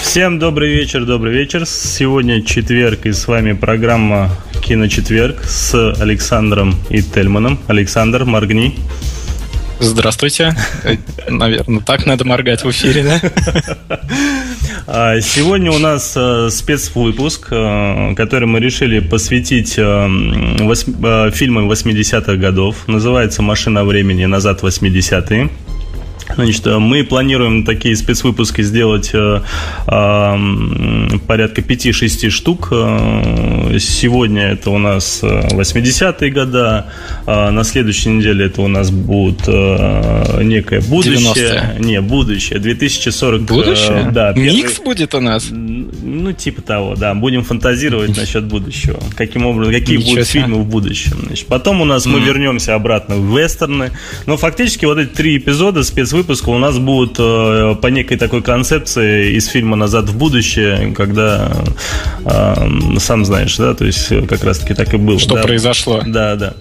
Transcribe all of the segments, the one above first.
Всем добрый вечер, добрый вечер. Сегодня четверг, и с вами программа «Киночетверг» с Александром и Тельманом. Александр, моргни. Здравствуйте. Наверное, так надо моргать в эфире, да? А, сегодня у нас э, спецвыпуск, э, который мы решили посвятить э, фильмам 80-х годов. Называется «Машина времени. Назад в 80-е». Значит, э, мы планируем такие спецвыпуски сделать э, э, порядка 5-6 штук. Э, сегодня это у нас 80-е годы, э, на следующей неделе это у нас будет э, некое будущее. 90-е. Не, будущее, 2040. Будущее? Э, да. Первый... Микс будет у нас? Ну, типа того, да. Будем фантазировать насчет будущего. Каким образом, какие Ничего будут себе. фильмы в будущем. Значит, потом у нас mm. мы вернемся обратно в вестерны. Но фактически вот эти три эпизода спецвыпуска выпуска у нас будут э, по некой такой концепции из фильма «Назад в будущее», когда, э, сам знаешь, да, то есть как раз-таки так и было. Что да? произошло. Да, да.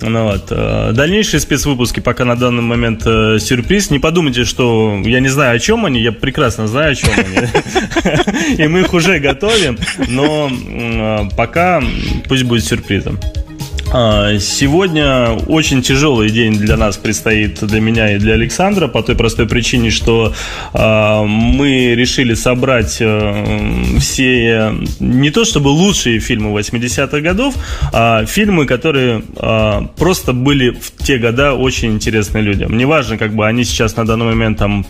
Ну вот. Э, дальнейшие спецвыпуски пока на данный момент сюрприз. Не подумайте, что я не знаю, о чем они, я прекрасно знаю, о чем они. И мы их уже готовим, но пока пусть будет сюрпризом. А, сегодня очень тяжелый день для нас предстоит, для меня и для Александра, по той простой причине, что а, мы решили собрать э, все, не то чтобы лучшие фильмы 80-х годов, а фильмы, которые а, просто были в те года очень интересны людям. Неважно, как бы они сейчас на данный момент там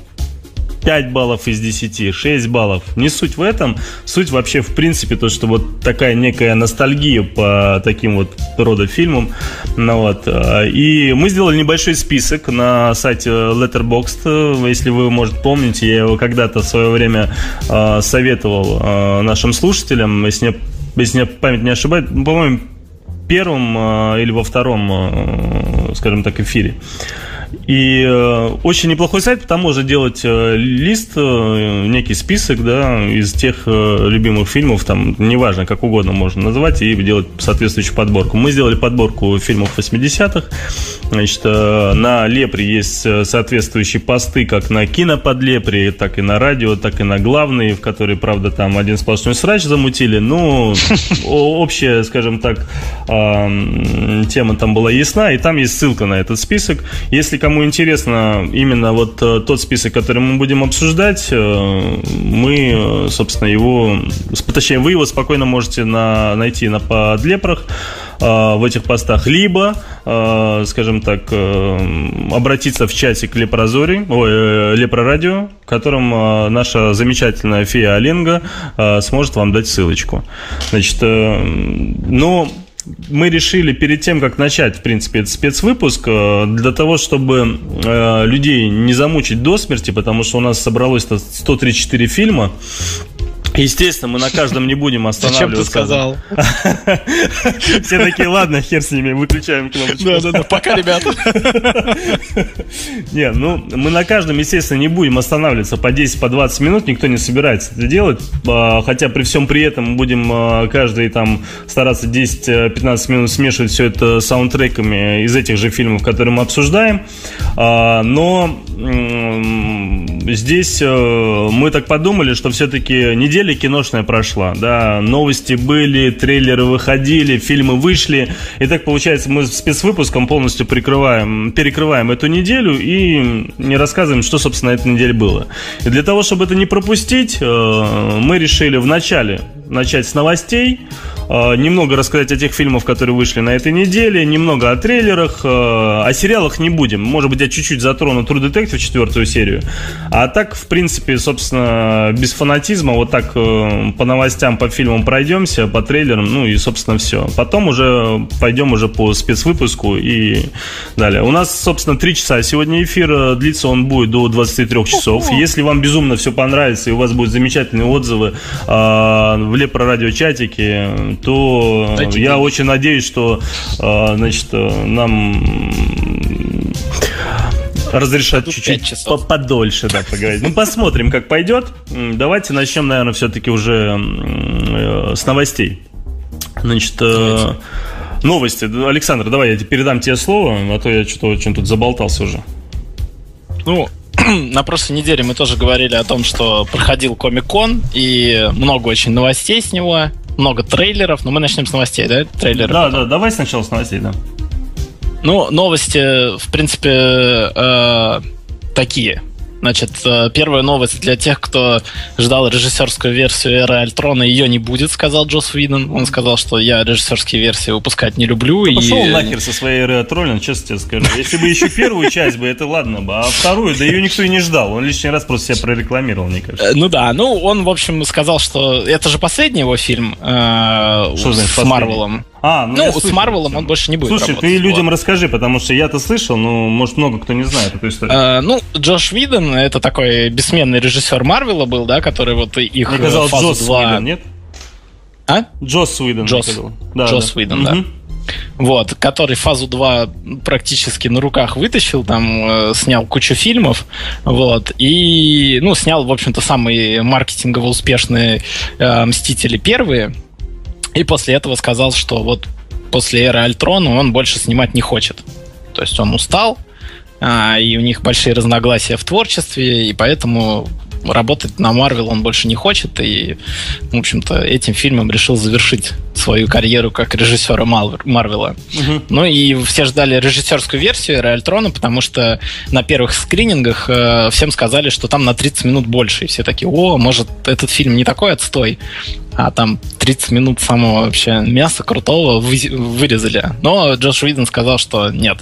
5 баллов из 10, 6 баллов. Не суть в этом. Суть вообще, в принципе, то, что вот такая некая ностальгия по таким вот рода фильмам. Ну, вот. А, и мы сделали небольшой список на сайте Letterboxd. Если вы, может, помните, я его когда-то в свое время а, советовал а, нашим слушателям. Если мне, если мне память не ошибает, по-моему, первом или во втором, скажем так, эфире. И э, очень неплохой сайт, там можно делать э, лист, э, некий список, да, из тех любимых фильмов, там, неважно, как угодно можно называть, и делать соответствующую подборку. Мы сделали подборку фильмов 80-х. Значит, на Лепре есть соответствующие посты, как на киноподлепре, так и на радио, так и на главные, в которые, правда, там один сплошной срач замутили. Ну, общая, скажем так, тема там была ясна, и там есть ссылка на этот список. Если кому интересно именно вот э, тот список, который мы будем обсуждать, э, мы, собственно, его, точнее, вы его спокойно можете на, найти на подлепрох э, в этих постах, либо, скажем так, обратиться в чатик Лепрозори, ой, Лепрорадио, которым наша замечательная фея Оленга сможет вам дать ссылочку. Значит, ну, мы решили перед тем, как начать, в принципе, этот спецвыпуск, э, для того, чтобы э, людей не замучить до смерти, потому что у нас собралось 134 фильма, Естественно, мы на каждом не будем останавливаться. Зачем ты сказал? Все такие, ладно, хер с ними, выключаем кнопочку. Да-да-да, пока, ребята. Не, ну, мы на каждом, естественно, не будем останавливаться по 10, по 20 минут, никто не собирается это делать, а, хотя при всем при этом мы будем а, каждый там стараться 10-15 минут смешивать все это саундтреками из этих же фильмов, которые мы обсуждаем, а, но здесь э, мы так подумали, что все-таки неделя киношная прошла, да, новости были, трейлеры выходили, фильмы вышли, и так получается мы спецвыпуском полностью прикрываем, перекрываем эту неделю и не рассказываем, что, собственно, на этой неделе было. И для того, чтобы это не пропустить, э, мы решили в начале начать с новостей, э, немного рассказать о тех фильмах, которые вышли на этой неделе, немного о трейлерах, э, о сериалах не будем. Может быть, я чуть-чуть затрону True Detective четвертую серию. А так, в принципе, собственно, без фанатизма, вот так э, по новостям, по фильмам пройдемся, по трейлерам, ну и, собственно, все. Потом уже пойдем уже по спецвыпуску и далее. У нас, собственно, три часа сегодня эфир, длится он будет до 23 часов. Если вам безумно все понравится и у вас будут замечательные отзывы э, в Лепро радиочатике, то Дайте я очень надеюсь, что э, значит, нам разрешат чуть-чуть подольше, да, поговорить. Ну, посмотрим, как пойдет. Давайте начнем, наверное, все-таки уже э, с новостей. Значит, э, новости. Александр, давай я передам тебе слово, а то я что-то очень тут заболтался уже. Ну, на прошлой неделе мы тоже говорили о том, что проходил Комик-кон, и много очень новостей с него, много трейлеров, но мы начнем с новостей, да? Трейлеры. Да, потом. да, давай сначала с новостей, да. Ну, новости, в принципе, э, такие. Значит, э, первая новость для тех, кто ждал режиссерскую версию Эры Альтрона, ее не будет, сказал Джос Уидон. Он сказал, что я режиссерские версии выпускать не люблю. Да и... Пошел нахер со своей Эры Альтрона, честно тебе скажу. Если бы еще первую часть бы, это ладно бы, а вторую, да ее никто и не ждал. Он лишний раз просто себя прорекламировал, мне кажется. Э, ну да, ну он, в общем, сказал, что это же последний его фильм э, с Марвелом. А, ну, ну с Марвелом он больше не будет Слушай, ты людям вот. расскажи, потому что я-то слышал, но, может, много кто не знает эту историю. А, ну, Джош Виден, это такой бессменный режиссер Марвела был, да, который вот их Мне казалось, фазу Джос 2... Уидон, нет? А? Джос Уидон. Джос, да, Джос да. Уидон, да. Угу. Вот, который фазу 2 практически на руках вытащил, там э, снял кучу фильмов, вот, и, ну, снял, в общем-то, самые маркетингово успешные э, Мстители первые, и после этого сказал, что вот после эры Альтрона он больше снимать не хочет. То есть он устал, а, и у них большие разногласия в творчестве, и поэтому работать на Марвел он больше не хочет, и, в общем-то, этим фильмом решил завершить свою карьеру как режиссера Марвела. Угу. Ну и все ждали режиссерскую версию Эры Альтрона, потому что на первых скринингах э, всем сказали, что там на 30 минут больше, и все такие, о, может, этот фильм не такой отстой, а там 30 минут самого вообще мяса крутого вырезали. Но Джош Уидон сказал, что нет,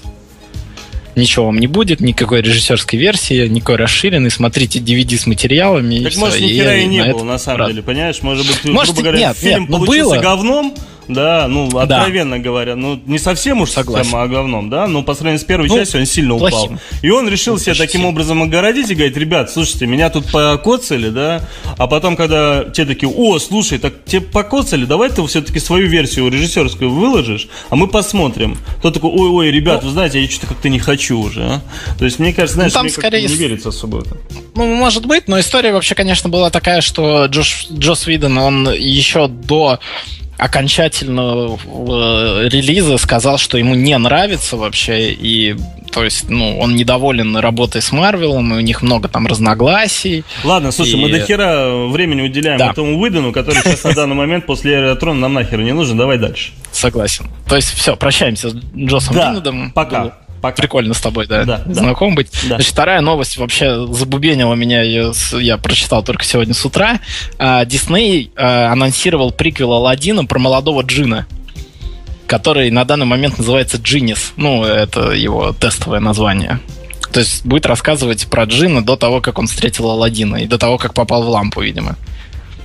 ничего вам не будет, никакой режиссерской версии, никакой расширенной, смотрите DVD с материалами. Так и может, все. ни хера и, и не было, на самом деле, понимаешь? Может быть, может, грубо говоря, нет, фильм нет, ну получился было. говном, да, ну, откровенно да. говоря, ну, не совсем уж Согласен. совсем о говном, да, но по сравнению с первой ну, частью он сильно плохим. упал. И он решил ну, себя таким образом огородить и говорит, ребят, слушайте, меня тут покоцали, да, а потом, когда те такие, о, слушай, так тебе покоцали, давай ты все-таки свою версию режиссерскую выложишь, а мы посмотрим. Тот такой, ой, ой, ребят, ну, вы знаете, я что-то как-то не хочу уже, а? То есть, мне кажется, знаешь, ну, там мне скорее... не верится особо это. Ну, может быть, но история вообще, конечно, была такая, что Джош, Джос Виден, он еще до окончательного э, релиза сказал, что ему не нравится вообще, и то есть, ну, он недоволен работой с Марвелом, и у них много там разногласий. Ладно, слушай, и... мы до хера времени уделяем да. этому Уидону, который сейчас на данный момент после Эротрона нам нахер не нужен, давай дальше. Согласен. То есть, все, прощаемся с Джосом да, Виннедом. пока. Пока. Прикольно с тобой, да, да знаком да. быть. Да. Значит, вторая новость вообще забубенила меня, ее, я прочитал только сегодня с утра. А, Дисней а, анонсировал приквел Алладина про молодого Джина который на данный момент называется Джинис. Ну, это его тестовое название. То есть будет рассказывать про Джина до того, как он встретил Алладина, и до того, как попал в лампу, видимо.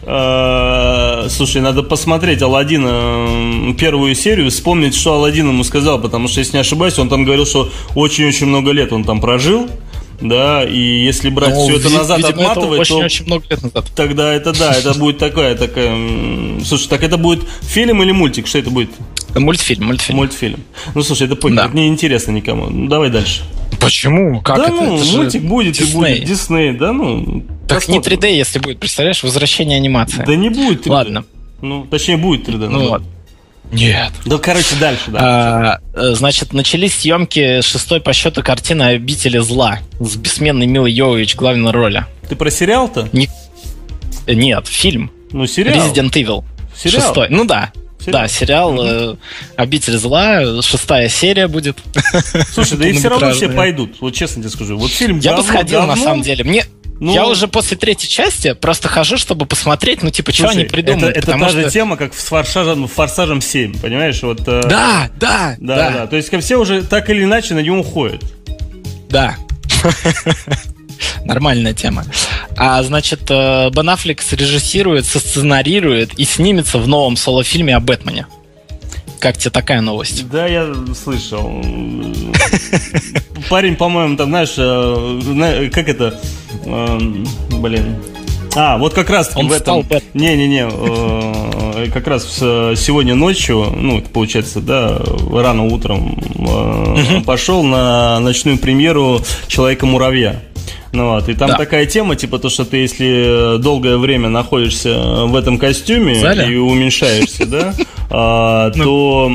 Э, слушай, надо посмотреть Алладина первую серию, вспомнить, что Алладин ему сказал, потому что, если не ошибаюсь, он там говорил, что очень-очень много лет он там прожил, да, и если брать ну, все это назад, видимо, отматывать, это то очень много лет назад. тогда это да, это будет такая, такая, слушай, так это будет фильм или мультик, что это будет? Мультфильм, мультфильм. Мультфильм. Ну, слушай, это понял, да. это не интересно никому. Ну, давай дальше. Почему? Как да это? ну, это мультик будет Disney. и будет. Дисней, да ну. Так не 3D, если будет, представляешь, возвращение анимации. Да не будет 3D. Ладно. Ну, точнее, будет 3D. Ну, ладно. Нет. Ну, короче, дальше, да. А, э, значит, начались съемки шестой по счету картины «Обители зла» с бессменной Милой Йовович главной роли. Ты про сериал-то? Не... Нет, фильм. Ну, сериал. Resident Evil. Сериал? Шестой. Ну да. Сериал? Да, сериал угу. «Обитель зла», шестая серия будет. Слушай, да и все равно все пойдут, вот честно тебе скажу. Вот фильм Я бы сходил, на самом деле. Мне, Ну, я уже после третьей части просто хожу, чтобы посмотреть, ну, типа, что они придумают. Это, это та что... же тема, как с Форсажем, Форсажем 7, понимаешь? Вот, э, да, да, да, да, да. То есть все уже так или иначе на него уходят. Да. Нормальная тема. А значит, э, Бен Аффлек срежиссирует, сценарирует и снимется в новом соло-фильме о Бэтмене. Как тебе такая новость? Да, я слышал. Парень, по-моему, там, знаешь, э, как это, эм, блин, а, вот как раз Он в этом... Не-не-не, э, как раз сегодня ночью, ну, получается, да, рано утром э, пошел на ночную премьеру «Человека-муравья». Ну вот, и там да. такая тема, типа то, что ты если долгое время находишься в этом костюме и уменьшаешься, да, а, ну. то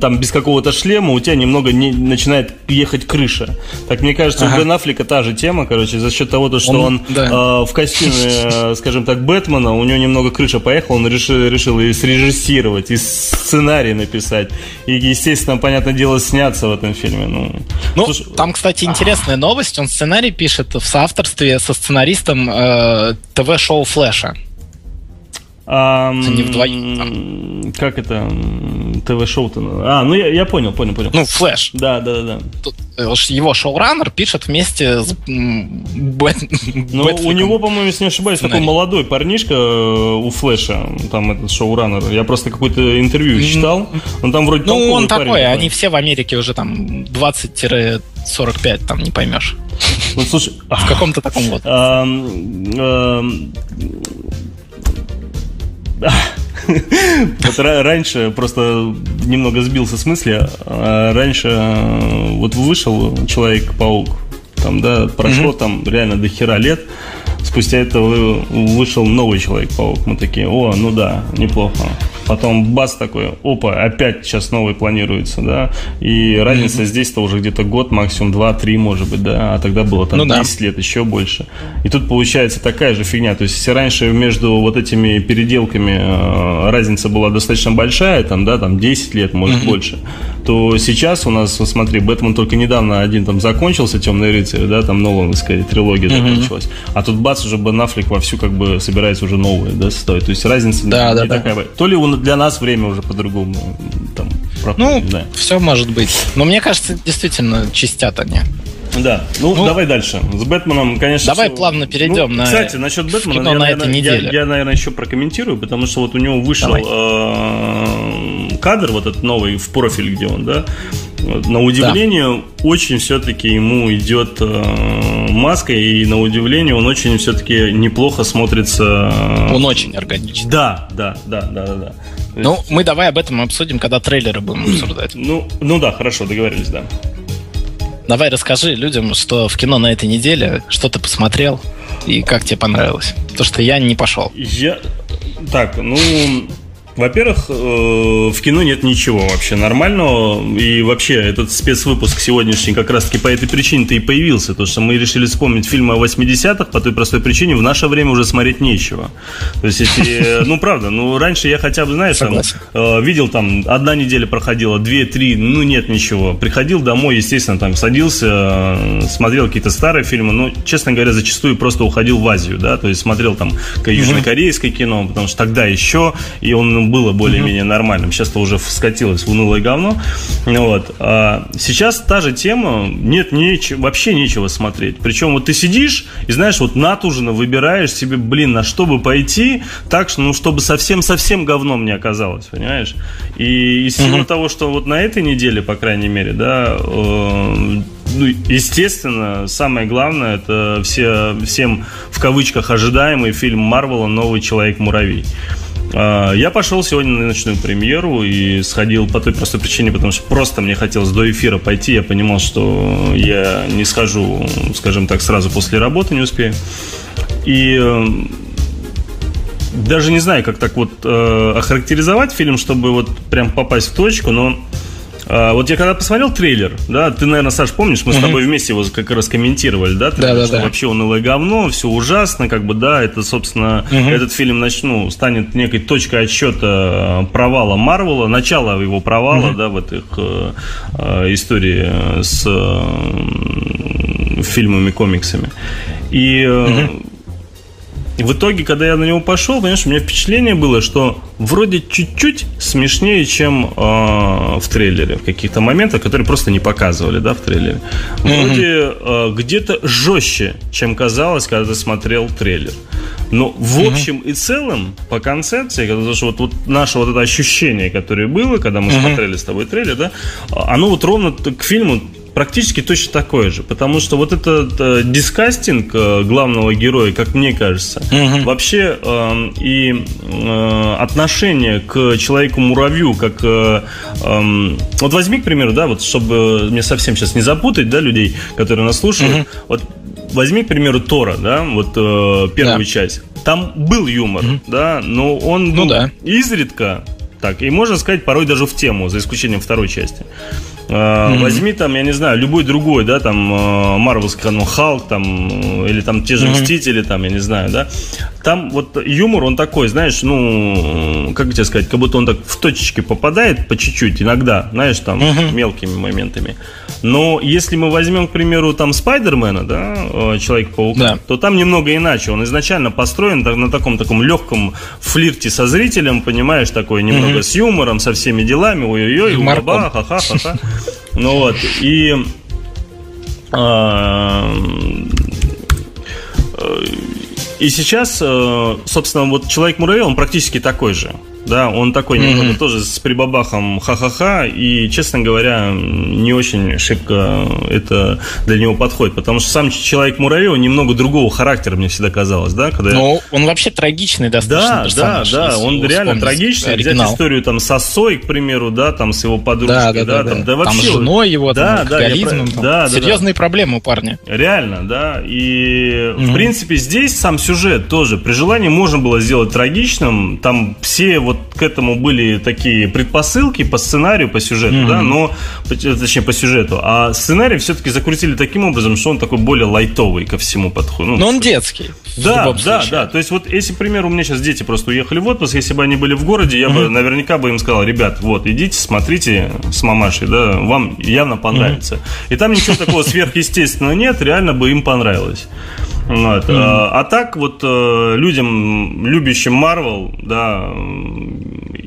там без какого-то шлема у тебя немного не, начинает ехать крыша. Так мне кажется, ага. у Бен Аффлека та же тема, короче, за счет того, что он, он да. а, в костюме, скажем так, Бэтмена, у него немного крыша поехала, он решил, решил и срежиссировать, и сценарий написать, и, естественно, понятное дело, сняться в этом фильме. Ну, ну слушай, там, кстати, интересная новость, он сценарий пишет в соавторстве со сценаристом э, ТВ-шоу Флэша. Они вдвоем. Как это? ТВ-шоу-то. А, ну я, я понял, понял, понял. Ну, Флэш. Да, да, да. Тут э, его шоураннер пишет вместе с Бэт... Ну, у него, по-моему, если не ошибаюсь, сценарий. такой молодой парнишка э, у Флэша, там этот шоураннер. Я просто какое-то интервью читал. Он там вроде Ну, он такой, такой, они все в Америке уже там 20-45, там не поймешь. Ну, слушай, в каком-то таком вот. Вот раньше просто немного сбился с мысли. А раньше э, вот вышел Человек-паук, там, да, прошло там реально до хера лет. Спустя это вышел новый Человек-паук. Мы такие, о, ну да, неплохо потом бац такой, опа, опять сейчас новый планируется, да, и разница mm-hmm. здесь-то уже где-то год, максимум 2-3, может быть, да, а тогда было там ну, 10 да. лет, еще больше. И тут получается такая же фигня, то есть если раньше между вот этими переделками э, разница была достаточно большая, там, да, там 10 лет, может, mm-hmm. больше, то сейчас у нас, смотри, Бэтмен только недавно один там закончился, Темный рыцарь, да, там Нолановская трилогия mm-hmm. закончилась, а тут бац, уже Бен Аффлек вовсю как бы собирается уже новые, да, стоит, то есть разница да, не, да, не да. такая. То ли он для нас время уже по-другому там проходит. Ну, да. все может быть. Но мне кажется, действительно чистят они. Да, ну, ну давай дальше. С Бэтменом, конечно. Давай все... плавно перейдем ну, на. Кстати, насчет Бэтмена, я, на этой неделе. Я, я, наверное, еще прокомментирую, потому что вот у него вышел э, кадр, вот этот новый в профиль, где он, да. На удивление, да. очень все-таки ему идет э, маска, и на удивление он очень все-таки неплохо смотрится. Он очень органичный. Да, да, да, да, да. да. Ну, мы давай об этом обсудим, когда трейлеры будем обсуждать. Ну, ну да, хорошо, договорились, да. Давай расскажи людям, что в кино на этой неделе, что ты посмотрел и как тебе понравилось. То, что я не пошел. Я... Так, ну, во-первых, э, в кино нет ничего вообще нормального. И вообще, этот спецвыпуск сегодняшний как раз-таки по этой причине-то и появился. Потому что мы решили вспомнить фильмы о 80-х по той простой причине, в наше время уже смотреть нечего. То есть, эти, ну, правда, ну, раньше я хотя бы, знаешь, там, э, видел там, одна неделя проходила, две, три, ну, нет ничего. Приходил домой, естественно, там, садился, э, смотрел какие-то старые фильмы, но, честно говоря, зачастую просто уходил в Азию, да, то есть смотрел там южнокорейское кино, потому что тогда еще, и он было более-менее нормальным. Сейчас-то уже скатилось в унылое говно. Вот. А сейчас та же тема, нет нечего, вообще нечего смотреть. Причем вот ты сидишь и знаешь, вот натужно выбираешь себе, блин, на что бы пойти, так что, ну, чтобы совсем-совсем говном не оказалось, понимаешь? И из всего того, что вот на этой неделе, по крайней мере, да, э, ну, естественно, самое главное, это все, всем в кавычках ожидаемый фильм Марвела «Новый Человек-муравей». А, я пошел сегодня на ночную премьеру и сходил по той простой причине, потому что просто мне хотелось до эфира пойти. Я понимал, что я не схожу, скажем так, сразу после работы, не успею. И э, даже не знаю, как так вот э, охарактеризовать фильм, чтобы вот прям попасть в точку, но а, вот я когда посмотрел трейлер, да, ты, наверное, Саш, помнишь, мы с тобой вместе его как раз комментировали, да, трейлер, да, да, что да. вообще унылое говно, все ужасно, как бы, да, это, собственно, угу. этот фильм начну, станет некой точкой отсчета провала Марвела, начала его провала, угу. да, в этой э, э, истории с э, фильмами, комиксами. И угу. В итоге, когда я на него пошел, понимаешь, у меня впечатление было, что вроде чуть-чуть смешнее, чем э, в трейлере, в каких-то моментах, которые просто не показывали, да, в трейлере. Вроде э, где-то жестче, чем казалось, когда ты смотрел трейлер. Но в общем и целом, по концепции, потому что вот, вот наше вот это ощущение, которое было, когда мы смотрели с тобой трейлер, да, оно вот ровно к фильму практически точно такое же, потому что вот этот э, дискастинг э, главного героя, как мне кажется, угу. вообще э, и э, отношение к человеку-муравью, как э, э, вот возьми, к примеру, да, вот чтобы мне совсем сейчас не запутать, да, людей, которые нас слушают, угу. вот возьми, к примеру, Тора, да, вот э, первую да. часть. Там был юмор, угу. да, но он ну, да. изредка так, и можно сказать, порой даже в тему, за исключением второй части. Mm-hmm. Возьми там, я не знаю, любой другой, да, там, Марвелский, ну, Халк, там, или там те же mm-hmm. Мстители, там, я не знаю, да. Там вот юмор, он такой, знаешь, ну, как тебе сказать, как будто он так в точечки попадает по чуть-чуть, иногда, знаешь, там, mm-hmm. мелкими моментами. Но если мы возьмем, к примеру, там, Спайдермена, да, э, Человек-паука, да. то там немного иначе. Он изначально построен на таком таком легком флирте со зрителем, понимаешь, такой немного mm-hmm. с юмором, со всеми делами, ой-ой-ой, ха ха-ха-ха. Ну вот, и... А, и сейчас, э, собственно, вот Человек-муравей, он практически такой же. Да, он такой mm-hmm. немного тоже с прибабахом ха-ха-ха, и, честно говоря, не очень шибко это для него подходит, потому что сам человек-муравей, он немного другого характера, мне всегда казалось, да? Когда... Ну, он вообще трагичный достаточно Да, да, да, он реально трагичный. Оригинал. Взять историю там с Осой, к примеру, да, там с его подружкой, да, да, да, да, там, да, вообще... Там с женой его, да, там, да, я, там, да, серьезные да. проблемы у парня. Реально, да, и, mm-hmm. в принципе, здесь сам сюжет тоже, при желании можно было сделать трагичным, там все вот к этому были такие предпосылки по сценарию, по сюжету, mm-hmm. да, но, точнее, по сюжету. А сценарий все-таки закрутили таким образом, что он такой более лайтовый ко всему подходит. Ну, но он детский. Да, да, да. То есть вот, если, к примеру, у меня сейчас дети просто уехали в отпуск, если бы они были в городе, я mm-hmm. бы наверняка бы им сказал, ребят, вот, идите, смотрите с мамашей, да, вам явно понравится. Mm-hmm. И там ничего такого сверхъестественного нет, реально бы им понравилось. Вот. Mm-hmm. А, а так вот э, людям, любящим Марвел, да,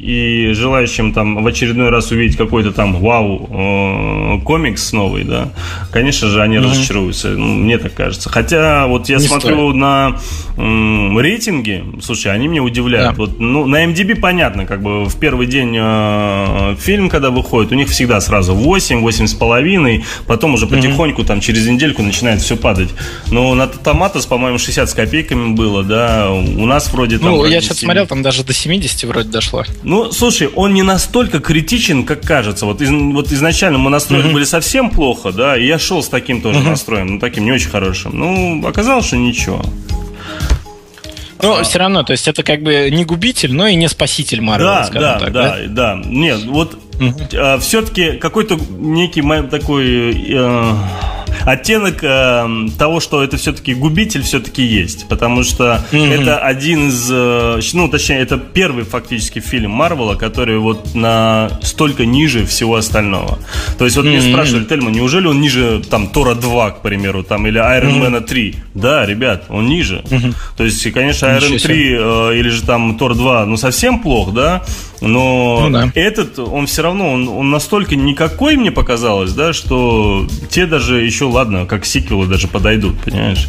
и желающим там в очередной раз увидеть какой-то там вау э, комикс новый, да, конечно же, они mm-hmm. разочаруются, ну, мне так кажется. Хотя вот я Не смотрю стоит. на э, рейтинги, слушай, они меня удивляют. Да. Вот, ну, на MDB понятно, как бы в первый день э, фильм, когда выходит, у них всегда сразу 8, 8 с половиной, потом уже потихоньку mm-hmm. там через недельку начинает все падать. Но на Томатос, по-моему, 60 с копейками было, да, у нас вроде там... Ну, я сейчас смотрел, там даже до 70 вроде дошло. Ну, слушай, он не настолько критичен, как кажется. Вот, из, вот изначально мы настроены mm-hmm. были совсем плохо, да, и я шел с таким тоже mm-hmm. настроем, ну, таким не очень хорошим. Ну, оказалось, что ничего. Но а. все равно, то есть это как бы не губитель, но и не спаситель Марвел, да, да, так, да, да, да. Нет, вот угу. а, все-таки какой-то некий такой... Э, оттенок э, того, что это все-таки губитель все-таки есть, потому что mm-hmm. это один из, э, ну, точнее, это первый фактически фильм Марвела, который вот на столько ниже всего остального. То есть вот mm-hmm. мне спрашивали, Тельма, неужели он ниже там Тора 2, к примеру, там, или Iron Man mm-hmm. 3? Да, ребят, он ниже. Mm-hmm. То есть, конечно, Iron 3 э, или же там Тор 2, ну, совсем плохо, да, но ну, да. этот, он все равно, он, он настолько никакой мне показалось, да, что те даже еще, ладно, как сиквелы даже подойдут, понимаешь?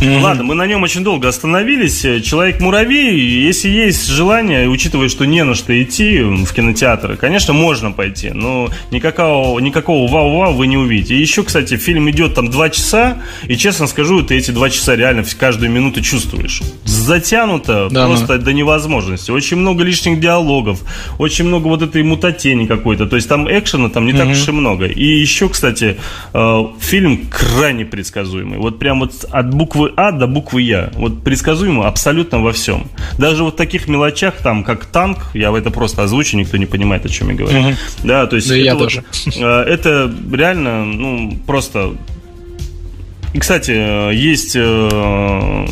Mm-hmm. Ладно, мы на нем очень долго остановились. Человек-муравей, если есть желание, учитывая, что не на что идти в кинотеатры, конечно, можно пойти, но никакого, никакого вау-вау вы не увидите. И еще, кстати, фильм идет там два часа, и честно скажу, ты эти два часа реально каждую минуту чувствуешь. Затянуто да, просто ну. до невозможности. Очень много лишних диалогов, очень много вот этой мутатени какой-то. То есть там экшена там не mm-hmm. так уж и много. И еще, кстати, э, фильм крайне предсказуемый. Вот прям вот от буквы А до буквы Я. Вот предсказуемо абсолютно во всем. Даже вот в таких мелочах, там, как танк, я это просто озвучу, никто не понимает, о чем я говорю. Угу. Да, то есть... Да это, я вот, тоже. Э, это реально, ну, просто и, кстати, есть э,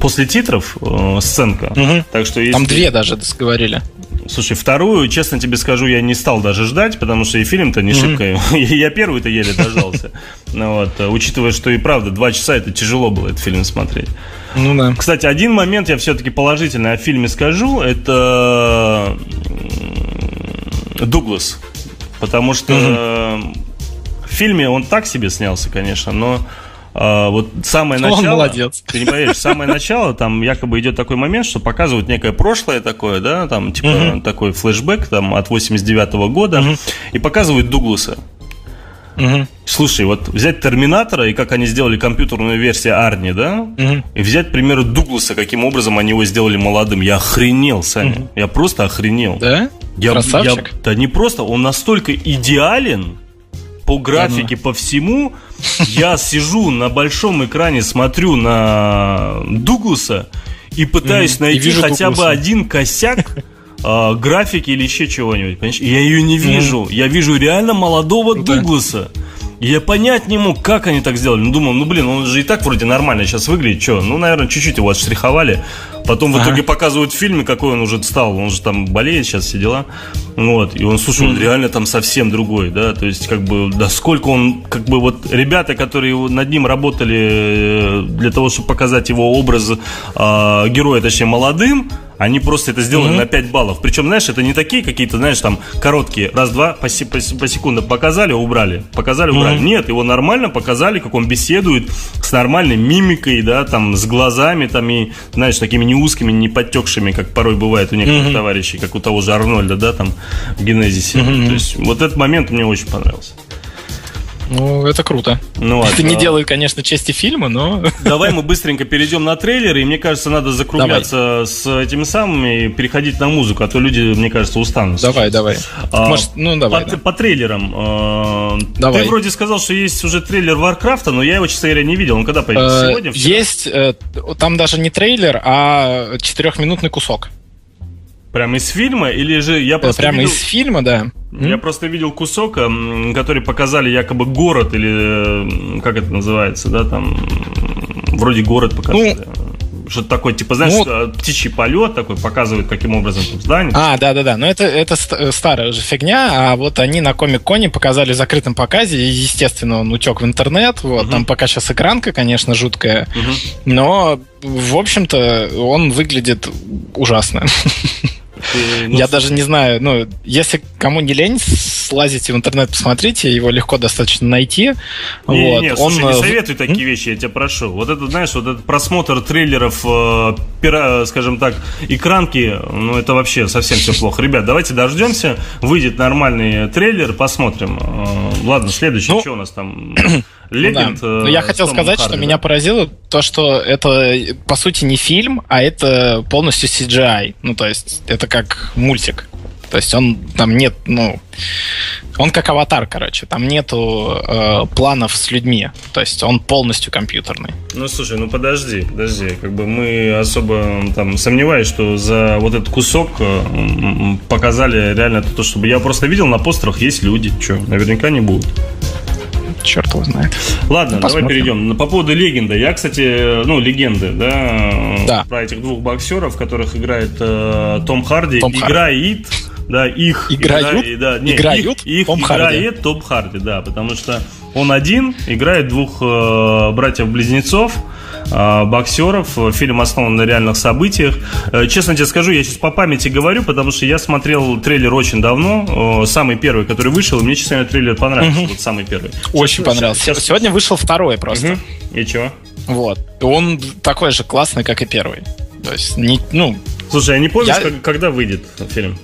после титров сценка. Угу. Так что есть... Там две даже говорили. Слушай, вторую, честно тебе скажу, я не стал даже ждать, потому что и фильм-то не шибко. я первый-то еле дождался. Ну, вот, э, учитывая, что и правда, два часа это тяжело было этот фильм смотреть. Ну да. Кстати, один момент я все-таки положительный о фильме скажу. Это Дуглас. Потому что угу. в фильме он так себе снялся, конечно, но а, вот самое начало... Он молодец. Ты не поверишь, самое начало, там якобы идет такой момент, что показывают некое прошлое такое, да, там типа угу. такой флешбэк там от 89 -го года, угу. и показывают Дугласа. Угу. Слушай, вот взять Терминатора и как они сделали компьютерную версию Арни, да, угу. и взять, к примеру, Дугласа, каким образом они его сделали молодым. Я охренел, Саня. Угу. Я просто охренел. Да? Я, Красавчик. Я, да не просто, он настолько идеален, по графике, по всему. Я сижу на большом экране, смотрю на Дугласа и пытаюсь mm, найти хотя Дугласа. бы один косяк э, графики или еще чего-нибудь. Понимаешь? Я ее не вижу. Mm. Я вижу реально молодого ну, Дугласа. Я понять не мог, как они так сделали. Ну, думал, ну, блин, он же и так вроде нормально сейчас выглядит. Что? Ну, наверное, чуть-чуть его отштриховали. Потом в итоге показывают в фильме, какой он уже стал. Он же там болеет сейчас, все дела. Вот. И он, слушай, он реально там совсем другой, да. То есть, как бы, да сколько он, как бы, вот ребята, которые над ним работали э, для того, чтобы показать его образ э, героя, точнее, молодым, они просто это сделали mm-hmm. на 5 баллов. Причем, знаешь, это не такие какие-то, знаешь, там короткие, раз-два по, по, по секунду показали, убрали, показали, убрали. Mm-hmm. Нет, его нормально показали, как он беседует с нормальной мимикой, да, там, с глазами, там, и, знаешь, такими не узкими, не подтекшими, как порой бывает у некоторых mm-hmm. товарищей, как у того же Арнольда, да, там, в Генезисе. Mm-hmm. То есть, вот этот момент мне очень понравился. Ну, это круто. Ну, это не делает, конечно, части фильма, но... Давай мы быстренько перейдем на трейлеры, и мне кажется, надо закругляться давай. с этими самыми и переходить на музыку, а то люди, мне кажется, устанут. Давай, давай. А, Может, ну, давай. По, да. по трейлерам. А, давай. Ты вроде сказал, что есть уже трейлер Варкрафта, но я его, честно говоря, не видел. Он когда появился? Э, Сегодня? Вчера? Есть. Э, там даже не трейлер, а четырехминутный кусок. Прямо из фильма или же я просто Прямо видел... из фильма, да. Я mm? просто видел кусок, который показали якобы город или как это называется, да, там вроде город показали. Ну, что-то такое, типа, знаешь, ну, птичий полет такой показывает, каким образом там здание. А, да-да-да, но это, это старая уже фигня, а вот они на Комик-Коне показали в закрытом показе, и, естественно, он утек в интернет, вот, угу. там пока сейчас экранка, конечно, жуткая, угу. но, в общем-то, он выглядит ужасно. ну, Я даже не знаю, ну, если кому не лень, слазите в интернет, посмотрите, его легко достаточно найти. Не, вот. не, слушай, Он... не э, советуй такие вещи, я тебя прошу. Вот это, знаешь, вот этот просмотр трейлеров, э, пера, скажем так, экранки, ну, это вообще совсем все плохо. Ребят, давайте дождемся, выйдет нормальный трейлер, посмотрим. Э, ладно, следующий, ну, что у нас там? Легенд. Ну, да. Но я хотел сказать, Харди, что да? меня поразило то, что это, по сути, не фильм, а это полностью CGI. Ну, то есть, это как мультик. То есть он там нет, ну, он как аватар, короче, там нету э, планов с людьми, то есть он полностью компьютерный. Ну слушай, ну подожди, подожди, как бы мы особо там сомневаюсь, что за вот этот кусок э, показали реально то, чтобы я просто видел на постерах есть люди, что, наверняка не будут черт его знает. Ладно, Посмотрим. давай перейдем. По поводу легенды. Я, кстати, ну, легенды, да, да. про этих двух боксеров, которых играет э, Том Харди. Том играет, да, их играют, игра, да, не, играют их, их Том играет Харди. Том Харди, да, потому что он один играет двух э, братьев-близнецов. А, боксеров. Фильм основан на реальных событиях. Э, честно тебе скажу, я сейчас по памяти говорю, потому что я смотрел трейлер очень давно. Самый первый, который вышел, мне, честно говоря, трейлер понравился. Угу. Вот самый первый. Очень сейчас, понравился. Сейчас... Сегодня вышел второй просто. Угу. И чего? Вот. Он такой же классный, как и первый. То есть, не, ну... Слушай, я не помню, я... когда выйдет фильм?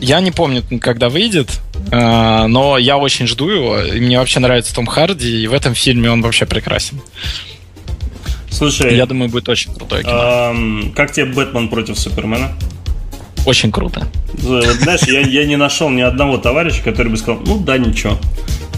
Я не помню, когда выйдет, э, но я очень жду его. И мне вообще нравится Том Харди, и в этом фильме он вообще прекрасен. Слушай, я думаю, будет очень крутое кино. Как тебе Бэтмен против Супермена? Очень круто. Вот, знаешь, я, я не нашел ни одного товарища, который бы сказал, ну да, ничего.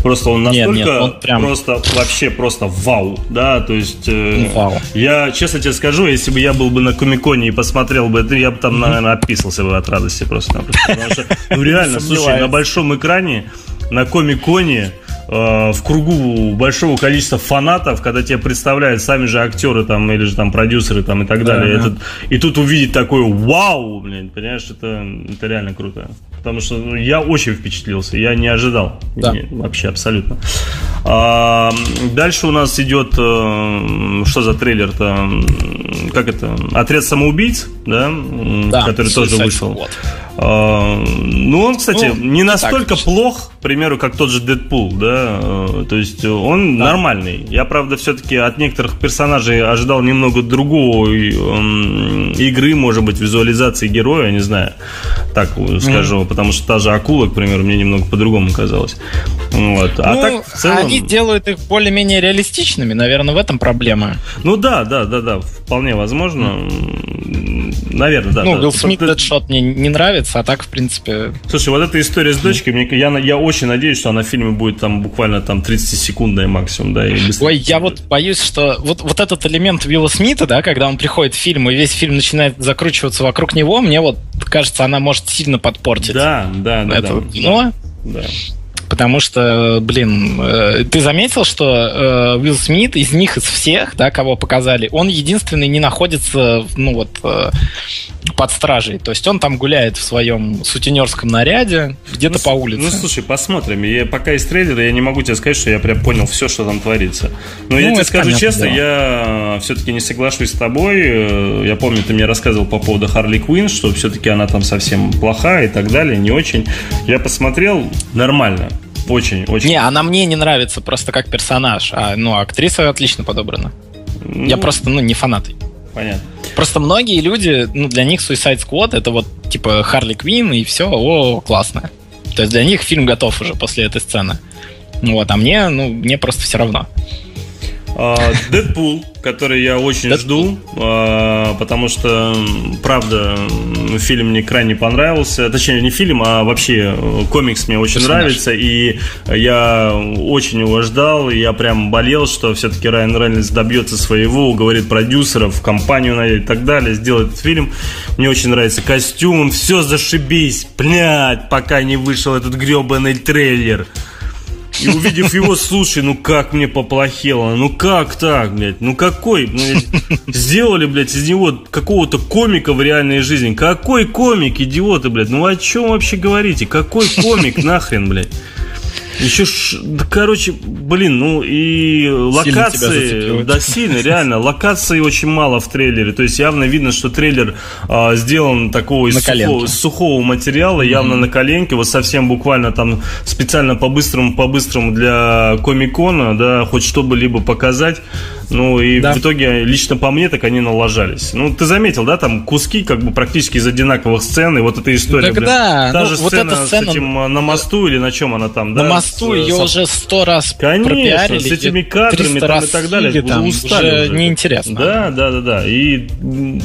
Просто он настолько нет, нет, он прям... просто вообще просто вау, да, то есть э, вау. я честно тебе скажу, если бы я был бы на Комиконе и посмотрел бы я бы там, наверное, описался бы от радости просто. Потому что, ну реально, слушай, на большом экране на Комиконе э, в кругу большого количества фанатов, когда тебе представляют сами же актеры там или же там продюсеры там и так далее. Да, Этот, и тут увидеть такое вау, блин, понимаешь, это, это реально круто. Потому что ну, я очень впечатлился, я не ожидал. Да. Не, вообще абсолютно. А, дальше у нас идет, э, что за трейлер-то? Как это? Отряд самоубийц, да? да который тоже вышел. Вот. А, ну, он, кстати, ну, не настолько так, плох, к примеру, как тот же Дэдпул, да, э, то есть он да. нормальный. Я, правда, все-таки от некоторых персонажей ожидал немного другой эм, игры, может быть, визуализации героя, не знаю, так скажу, mm. Потому что та же акула, к примеру, мне немного по-другому казалось. Вот. А ну, так, в целом... они делают их более-менее реалистичными, наверное, в этом проблема. Ну да, да, да, да, вполне возможно. Mm. Наверное, да. Ну, да. Уилл Смит Дэдшот мне не нравится, а так, в принципе... Слушай, вот эта история с дочкой, мне, я, я очень надеюсь, что она в фильме будет там буквально там 30-секундная максимум, да, и Ой, я вот боюсь, что вот, вот этот элемент Уилла Смита, да, когда он приходит в фильм, и весь фильм начинает закручиваться вокруг него, мне вот кажется, она может сильно подпортить. Да, да, да. Это, да, ну, да. Потому что, блин, э, ты заметил, что э, Уилл Смит из них, из всех, да, кого показали, он единственный не находится, ну вот, э, под стражей. То есть он там гуляет в своем сутенерском наряде, где-то ну, по улице. Ну, слушай, посмотрим. Я, пока из трейлера, я не могу тебе сказать, что я прям понял все, что там творится. Но ну, я тебе скажу честно, дело. я все-таки не соглашусь с тобой. Я помню, ты мне рассказывал по поводу Харли Квинн, что все-таки она там совсем плохая и так далее, не очень. Я посмотрел, нормально. Очень, очень. Не, она мне не нравится просто как персонаж, а ну, актриса отлично подобрана. Ну, Я просто, ну, не фанат. Понятно. Просто многие люди, ну, для них Suicide Squad это вот типа Харли Квин и все, о, классно. То есть для них фильм готов уже после этой сцены. Вот, а мне, ну, мне просто все равно. Дэдпул, который я очень Deadpool. жду, а, потому что, правда, фильм мне крайне понравился. Точнее, не фильм, а вообще э, комикс мне очень Персонаж. нравится. И я очень его ждал. И я прям болел, что все-таки Райан Рейнольдс добьется своего, уговорит продюсеров, компанию и так далее, сделает этот фильм. Мне очень нравится костюм, все зашибись, блядь, пока не вышел этот гребаный трейлер. И увидев его, слушай, ну как мне поплохело, ну как так, блядь, ну какой, блядь, сделали, блядь, из него какого-то комика в реальной жизни. Какой комик, идиоты, блядь, ну о чем вообще говорите, какой комик нахрен, блядь. Еще, ш... короче, блин, ну и локации, да, сильно, реально, локаций очень мало в трейлере, то есть явно видно, что трейлер а, сделан такого из сухого, сухого материала, mm-hmm. явно на коленке, вот совсем буквально там специально по-быстрому, по-быстрому для комикона, да, хоть что-бы либо показать, ну и да. в итоге, лично по мне, так они налажались. Ну, ты заметил, да, там куски как бы практически из одинаковых сцен, и вот эта история, так, да. та ну, же вот сцена, эта сцена с этим а, на мосту или на чем она там, на да? мосту ее уже сто раз Конечно, с этими кадрами там и так далее. Там, устали уже, уже неинтересно. Да, да, да, да. И,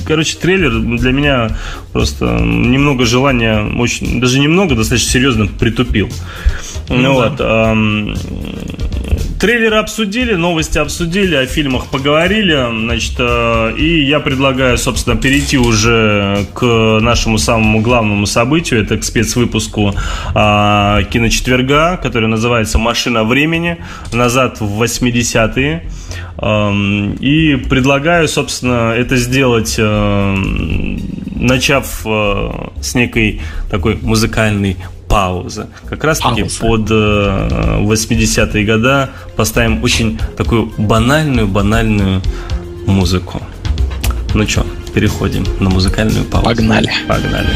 короче, трейлер для меня просто немного желания, очень, даже немного, достаточно серьезно притупил. Ну, ну вот. Эм, трейлеры обсудили, новости обсудили, о фильмах поговорили, значит, э, и я предлагаю, собственно, перейти уже к нашему самому главному событию, это к спецвыпуску э, киночетверга, который называется «Машина времени», назад в 80-е. Эм, и предлагаю, собственно, это сделать, э, начав э, с некой такой музыкальной пауза. Как раз таки под 80-е э, года поставим очень такую банальную-банальную музыку. Ну что, переходим на музыкальную паузу. Погнали. Погнали.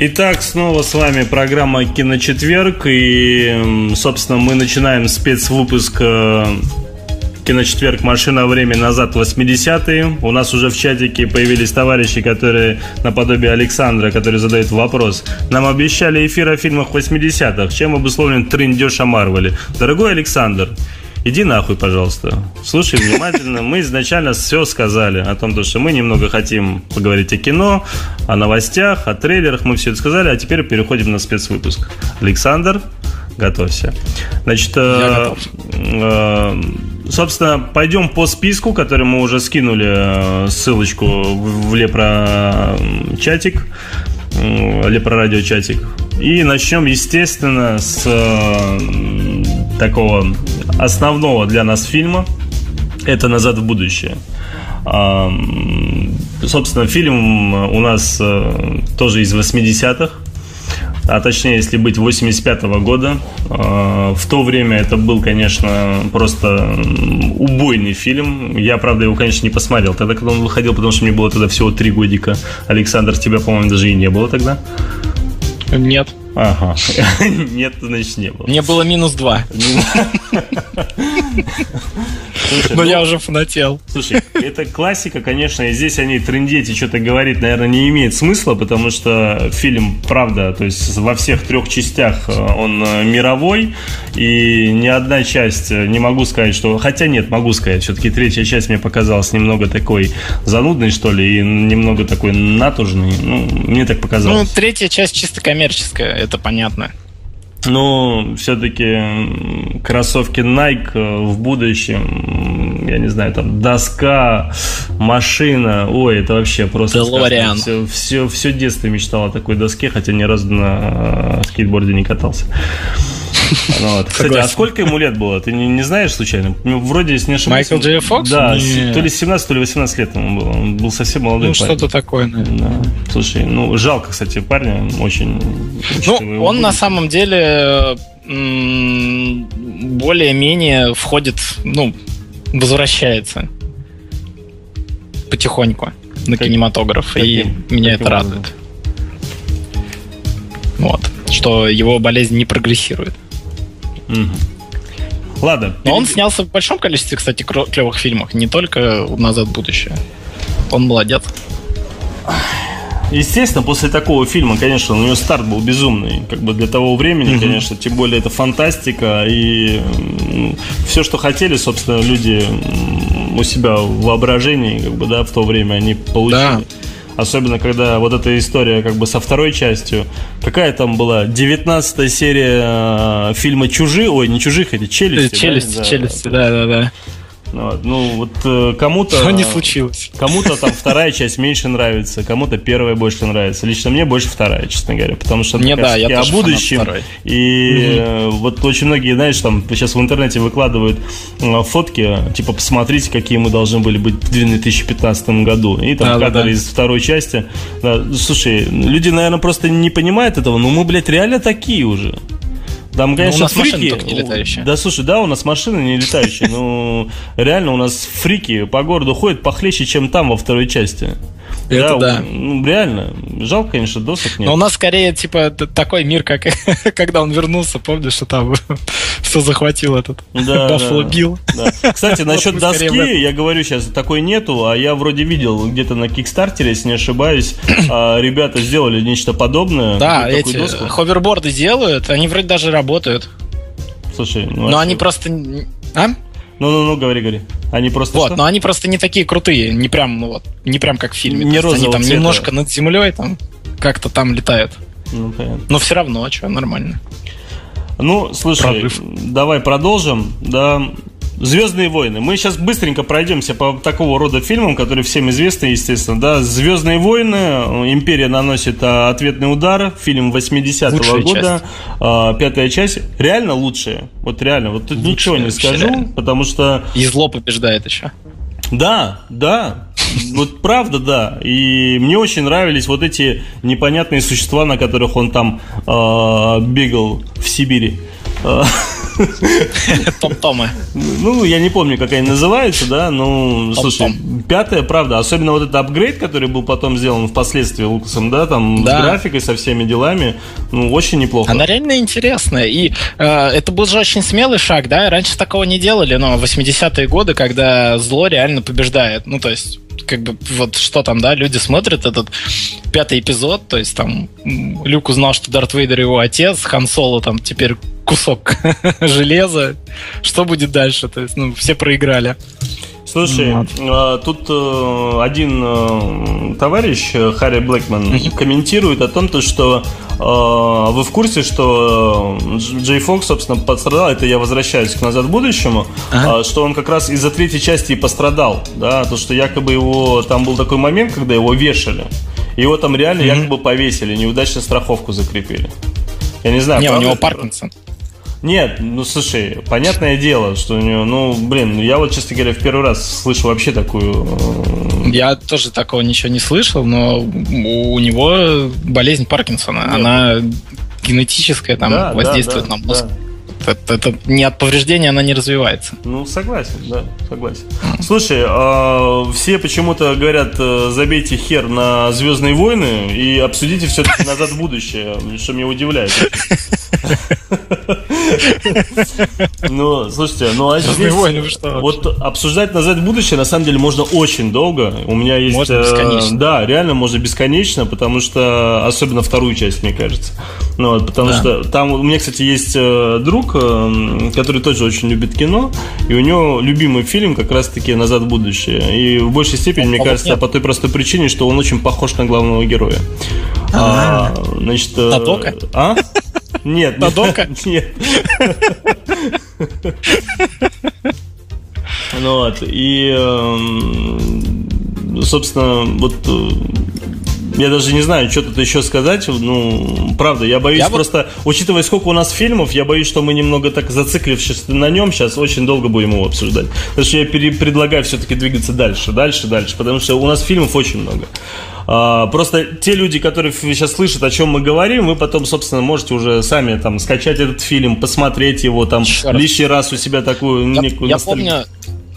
Итак, снова с вами программа «Киночетверг», и, собственно, мы начинаем спецвыпуск э, «Киночетверг. Машина времени назад в 80-е». У нас уже в чатике появились товарищи, которые, наподобие Александра, который задает вопрос. Нам обещали эфир о фильмах 80-х. Чем обусловлен трендеж о Марвеле? Дорогой Александр, Иди нахуй, пожалуйста. Слушай внимательно. Мы изначально все сказали о том, что мы немного хотим поговорить о кино, о новостях, о трейлерах. Мы все это сказали, а теперь переходим на спецвыпуск. Александр, готовься. Значит, э, э, собственно, пойдем по списку, который мы уже скинули э, ссылочку в Лепро чатик, Лепро радио чатик. И начнем, естественно, с такого основного для нас фильма. Это «Назад в будущее». Собственно, фильм у нас э, тоже из 80-х, а точнее, если быть, 85-го года. А, в то время это был, конечно, просто убойный фильм. Я, правда, его, конечно, не посмотрел тогда, когда он выходил, потому что мне было тогда всего три годика. Александр, тебя, по-моему, даже и не было тогда. Нет. Ага. Нет, значит, не было. Мне было минус два. Но я уже фанател. Слушай, это классика, конечно, и здесь они трендеть и что-то говорить, наверное, не имеет смысла, потому что фильм, правда, то есть во всех трех частях э, он э, мировой, и ни одна часть, э, не могу сказать, что... Хотя нет, могу сказать, все-таки третья часть мне показалась немного такой занудной, что ли, и немного такой натужной. Ну, мне так показалось. Ну, третья часть чисто коммерческая, это понятно. Ну, все-таки кроссовки Nike в будущем, я не знаю, там доска, машина, ой, это вообще просто все, все, все детство мечтал о такой доске, хотя ни разу на скейтборде не катался. Ну, вот. Кстати, а сколько ему лет было? Ты не, не знаешь случайно? Ну, вроде, если не ошибаюсь... Майкл Джей Фокс? Да, Нет. то ли 17, то ли 18 лет ему было. Он был совсем молодой Ну, что-то такое, наверное. Да. Слушай, ну, жалко, кстати, парня, очень... Ну, он на самом деле более-менее входит, ну, возвращается потихоньку на как, кинематограф, каким, и меня это радует. Вот, что его болезнь не прогрессирует. Угу. Ладно. Но он снялся в большом количестве, кстати, клевых фильмах, не только «Назад в будущее». Он молодец. Естественно, после такого фильма, конечно, у него старт был безумный, как бы для того времени, mm конечно, тем более это фантастика и ну, все, что хотели, собственно, люди у себя в воображении, как бы, да, в то время они получили. Да. Особенно, когда вот эта история как бы со второй частью. Какая там была? 19 серия э, фильма «Чужие». Ой, не «Чужих», эти «Челюсти». «Челюсти», да? «Челюсти», да-да-да. Вот, ну, вот э, кому-то... Что не случилось? Кому-то там вторая часть меньше нравится, кому-то первая больше нравится. Лично мне больше вторая, честно говоря, потому что мне, да, я о будущем. И угу. вот очень многие, знаешь, там сейчас в интернете выкладывают э, фотки, типа, посмотрите, какие мы должны были быть в 2015 году. И там да, кадры да, да. из второй части. Да, слушай, люди, наверное, просто не понимают этого, но мы, блядь, реально такие уже. Там, конечно, у нас фрики. не летающие. Да, слушай, да, у нас машины не летающие, но реально у нас фрики по городу ходят похлеще, чем там во второй части. Это да. да. Ну, реально. Жалко, конечно, досок нет. Но у нас скорее, типа, такой мир, как когда он вернулся, помнишь, что там все захватил этот да, да, Билл. Да. Кстати, насчет доски, я говорю сейчас, такой нету, а я вроде видел где-то на Кикстартере, если не ошибаюсь, а, ребята сделали нечто подобное. Да, эти ховерборды делают, они вроде даже работают. Слушай, ну, Но а они просто... А? Ну-ну-ну, говори, говори. Они просто Вот, что? но они просто не такие крутые, не прям, ну вот, не прям как в фильме. Не Они там цвета. немножко над землей там как-то там летают. Ну, понятно. Но все равно, что, нормально. Ну, слушай, Прорыв. давай продолжим. Да, Звездные войны. Мы сейчас быстренько пройдемся по такого рода фильмам, которые всем известны, естественно. Да, Звездные войны. Империя наносит а, ответный удар. Фильм 80-го года. А, пятая часть. Реально лучшая. Вот реально. Вот тут ничего не скажу, реально. потому что. И зло побеждает еще. Да, да. Вот правда, да. И мне очень нравились вот эти непонятные существа, на которых он там э, бегал в Сибири. Том-томы. Ну, я не помню, как они называются, да, ну, слушай, пятая, правда, особенно вот этот апгрейд, который был потом сделан впоследствии Лукасом, да, там, Да. с графикой, со всеми делами, ну, очень неплохо. Она реально интересная. И э, это был же очень смелый шаг, да? Раньше такого не делали, но 80-е годы, когда зло реально побеждает. Ну, то есть, как бы, вот что там, да, люди смотрят этот пятый эпизод, то есть там Люк узнал, что Дарт Вейдер его отец, Хан Соло там теперь кусок железа. Что будет дальше? То есть, ну, все проиграли. Слушай, Вот. э, тут э, один э, товарищ, э, Харри Блэкман, комментирует о том, то, что вы в курсе, что Дж- Джей Фокс, собственно, пострадал, это я возвращаюсь к «Назад к будущему», Ага. э, что он как раз из-за третьей части и пострадал, да, то, что якобы его, там был такой момент, когда его вешали, его там реально якобы повесили, неудачно страховку закрепили. Я не знаю, не, у него это? Паркинсон. Нет, ну слушай, понятное дело, что у него, ну, блин, я вот, честно говоря, в первый раз слышу вообще такую... э, Я тоже такого ничего не слышал, но у него болезнь Паркинсона. Нет. Она генетическая, там да, да, воздействует да, на мозг. да. Это, это не от повреждения она не развивается. Ну, согласен, да, согласен. Слушай, а, все почему-то говорят, э, забейте хер на Звездные войны и обсудите все-таки назад в будущее, что меня удивляет. Ну, слушайте, ну а «Звездные здесь... войны», вы что Вот обсуждать назад в будущее на самом деле можно очень долго. У меня есть... Можно э, бесконечно. Да, реально можно бесконечно, потому что... Особенно вторую часть, мне кажется. Ну, вот, потому Да. что там у меня, кстати, есть э, друг, э, который тоже очень любит кино, и у него любимый фильм как раз-таки «Назад в будущее». И в большей степени, мне А кажется, нет. по той простой причине, что он очень похож на главного героя. А. А, значит, На Дока? А? Нет. На Дока? Нет. Ну вот, и, эм, собственно, вот э, я даже не знаю, что тут еще сказать. Ну, правда, я боюсь Я вот- просто, учитывая, сколько у нас фильмов, я боюсь, что мы немного так зациклившись на нем, сейчас очень долго будем его обсуждать. Потому что я пере- предлагаю все-таки двигаться дальше, дальше, дальше, потому что у нас фильмов очень много. А, просто те люди, которые сейчас слышат, о чем мы говорим, вы потом, собственно, можете уже сами там скачать этот фильм, посмотреть его там раз. лишний раз у себя такую Я, некую я помню,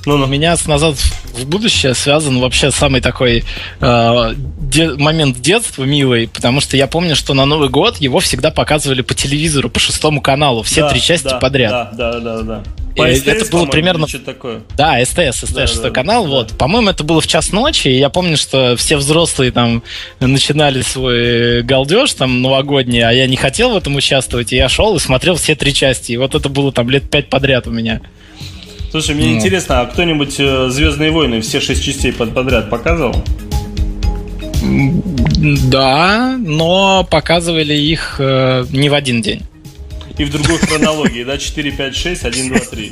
Ну, ну. у меня с назад в будущее связан вообще самый такой э, де- момент детства милый, потому что я помню, что на Новый год его всегда показывали по телевизору, по шестому каналу, все Да, три части да, подряд. Да, да, да, да. И это было примерно- Что такое? Да, СТС, СТС, Да, шестой да, канал, да. вот. По-моему, это было в час ночи, и я помню, что все взрослые там начинали свой галдеж там новогодний, а я не хотел в этом участвовать, и я шел и смотрел все три части, и вот это было там лет пять подряд у меня. Слушай, мне Ну. интересно, а кто-нибудь э, Звездные войны все шесть частей под- подряд показывал? Да, но показывали их э, не в один день. И в другой хронологии, да? 4, 5, 6, 1, 2, 3.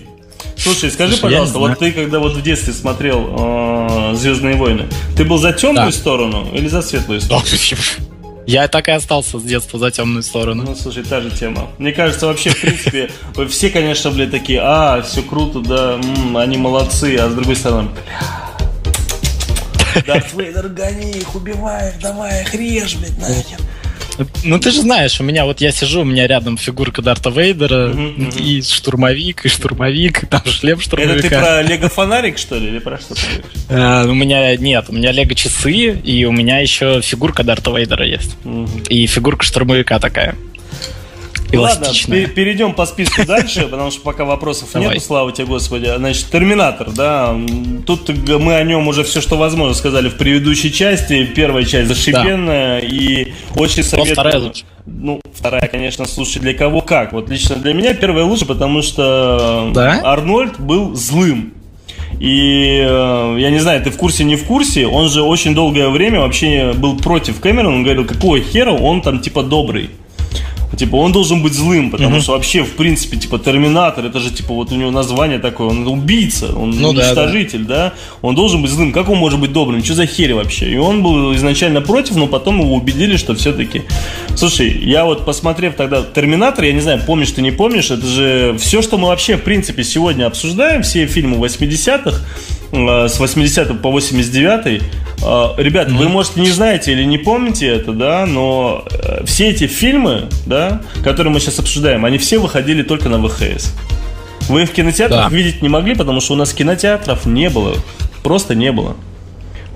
Слушай, скажи, Слушай, пожалуйста, вот ты когда вот в детстве смотрел Звездные войны, ты был за темную Да. сторону или за светлую сторону? Я так и остался с детства за темную сторону. Ну, слушай, та же тема. Мне кажется, вообще, в принципе, все, конечно, блядь, такие, а, все круто, да, они молодцы, а с другой стороны, бля, Вейдер, гони их, убивай их, давай их, режь, блядь, нахер. Ну ты же знаешь, у меня вот я сижу, у меня рядом фигурка Дарта Вейдера, мгм. и штурмовик, и штурмовик, и там шлем Это штурмовика. ты про Лего фонарик, что ли, или про что? Э, у меня нет, у меня лего часы, и у меня еще фигурка Дарта Вейдера есть. И фигурка штурмовика такая. Ладно, Эластичная. пе- перейдем по списку дальше, потому что пока вопросов нету, слава тебе, Господи. Значит, Терминатор, да, тут мы о нем уже все, что возможно, сказали в предыдущей части. Первая часть зашибенная и очень советую. вторая лучше? Ну, вторая, конечно, слушай, для кого как. Вот лично для меня первая лучше, потому что Да? Арнольд был злым. И э, я не знаю, ты в курсе, не в курсе, он же очень долгое время вообще был против Кэмерона, он говорил, какого хера он там типа добрый. Типа, он должен быть злым, потому что вообще, в принципе, типа, Терминатор, это же, типа, вот у него название такое, он убийца, он Ну да, уничтожитель, да. Он должен быть злым. Как он может быть добрым? Что за херь вообще? И он был изначально против, но потом его убедили, что все-таки... Слушай, я вот, посмотрев тогда Терминатор, я не знаю, помнишь ты, не помнишь, это же все, что мы вообще, в принципе, сегодня обсуждаем, все фильмы 80-х, э, с 80 по 89 э, Ребят, вы, может, не знаете или не помните это, да, но э, все эти фильмы, да, которые мы сейчас обсуждаем, они все выходили только на ВХС. Вы в кинотеатрах да. видеть не могли, потому что у нас кинотеатров не было. Просто не было.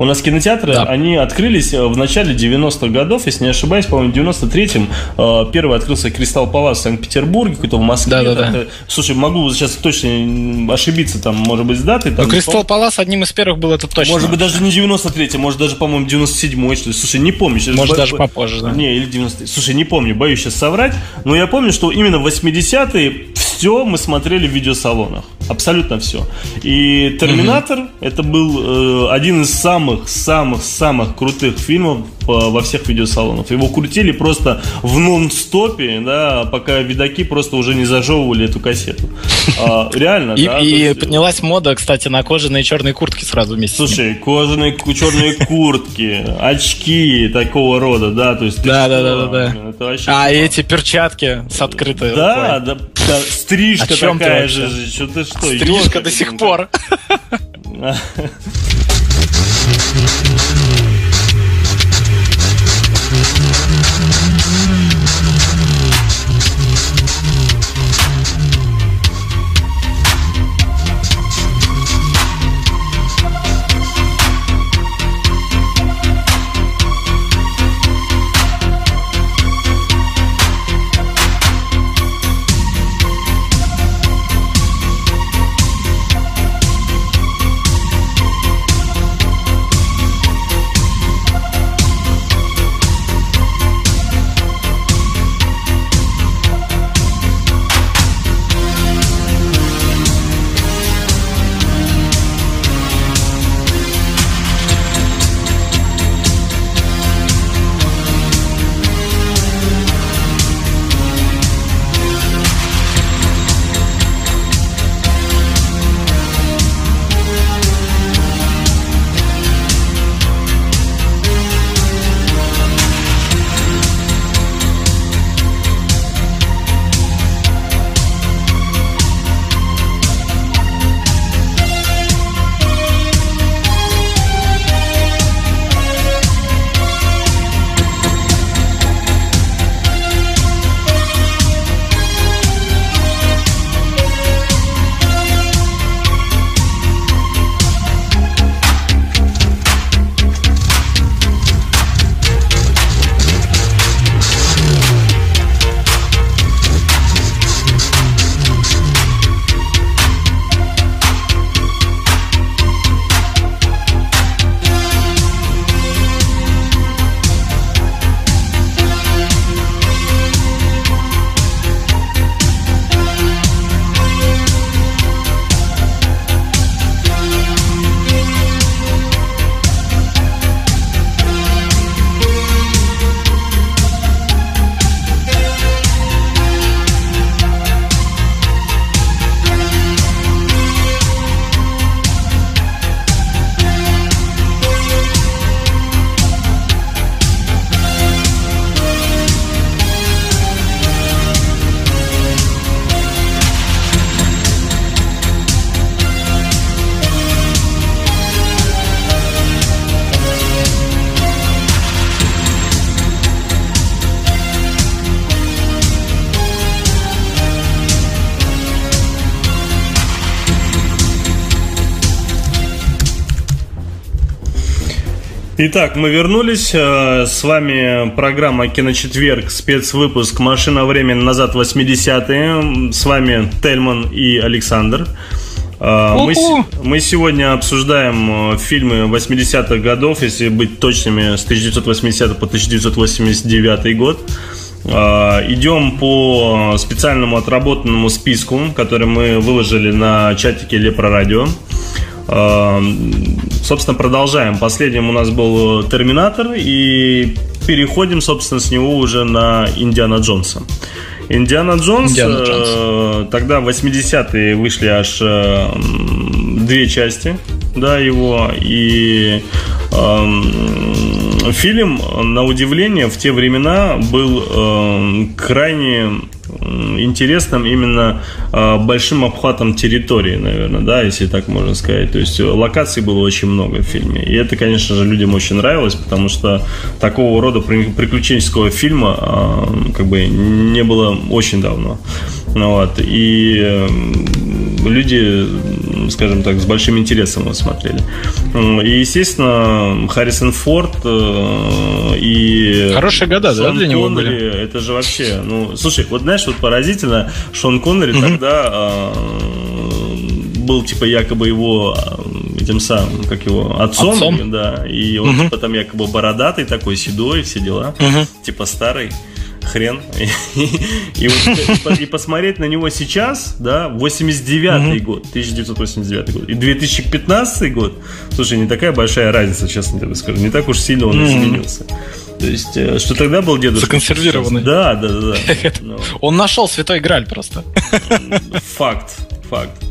У нас кинотеатры, да. они открылись э, в начале 90-х годов, если не ошибаюсь, по-моему, в 93-м э, первый открылся Кристалл Палас в Санкт-Петербурге, какой-то в Москве. Да, да, да. Слушай, могу сейчас точно ошибиться, там, может быть, с датой. Там, Но Кристалл Палас одним из первых был это точно. Может быть, даже не 93-й, может, даже, по-моему, 97-й, что ли. Слушай, не помню. Сейчас может, бо... даже попозже, да. Не, или 90 Слушай, не помню, боюсь сейчас соврать, но я помню, что именно в 80-е все мы смотрели в видеосалонах. Абсолютно все. И Терминатор угу. это был э, один из самых-самых-самых крутых фильмов по, во всех видеосалонах. Его крутили просто в нон-стопе, да, пока видаки просто уже не зажевывали эту кассету. А, реально, и, да. И есть... поднялась мода, кстати, на кожаные черные куртки сразу вместе. Слушай, кожаные черные куртки, очки такого рода, да, то есть. Да, да, да, да, да. А эти перчатки с открытой. Да, да, стрижка такая же, что ты что? Стрижка до сих пор. Итак, мы вернулись. Э, с вами программа «Киночетверг», спецвыпуск «Машина времени назад 80-е». С вами Тельман и Александр. Э, мы, мы сегодня обсуждаем э, фильмы 80-х годов, если быть точными, с 1980 по 1989 год. Идем по специальному отработанному списку, который мы выложили на чатике Лепро Радио. Собственно, продолжаем. Последним у нас был Терминатор, и переходим, собственно, с него уже на Индиана Джонса. Индиана Джонс, Индиана Джонс. Э, тогда в 80-е вышли аж э, две части, да, его, и э, фильм, на удивление, в те времена был э, крайне интересным именно э, большим обхватом территории, наверное, да, если так можно сказать. То есть локаций было очень много в фильме. И это, конечно же, людям очень нравилось, потому что такого рода приключенческого фильма э, как бы не было очень давно. Ну, вот. И люди, скажем так, с большим интересом его смотрели. И, естественно, Харрисон Форд э, и... Хорошие года, Шон да, для него Коннери, были? Это же вообще... Ну, слушай, вот знаешь, вот поразительно, Шон Коннери mm-hmm. тогда был типа якобы его этим самым, как его, отцом, отцом? да, и он угу. типа там якобы бородатый такой, седой, все дела, угу. типа старый хрен. И, вот, и посмотреть на него сейчас, да, 89-й угу. год, 1989 год, и 2015 год, слушай, не такая большая разница, честно тебе скажу, не так уж сильно он изменился. То есть, э, что тогда был дедушка. Законсервированный. Да, да, да. да. Он нашел святой Граль просто. Факт, факт.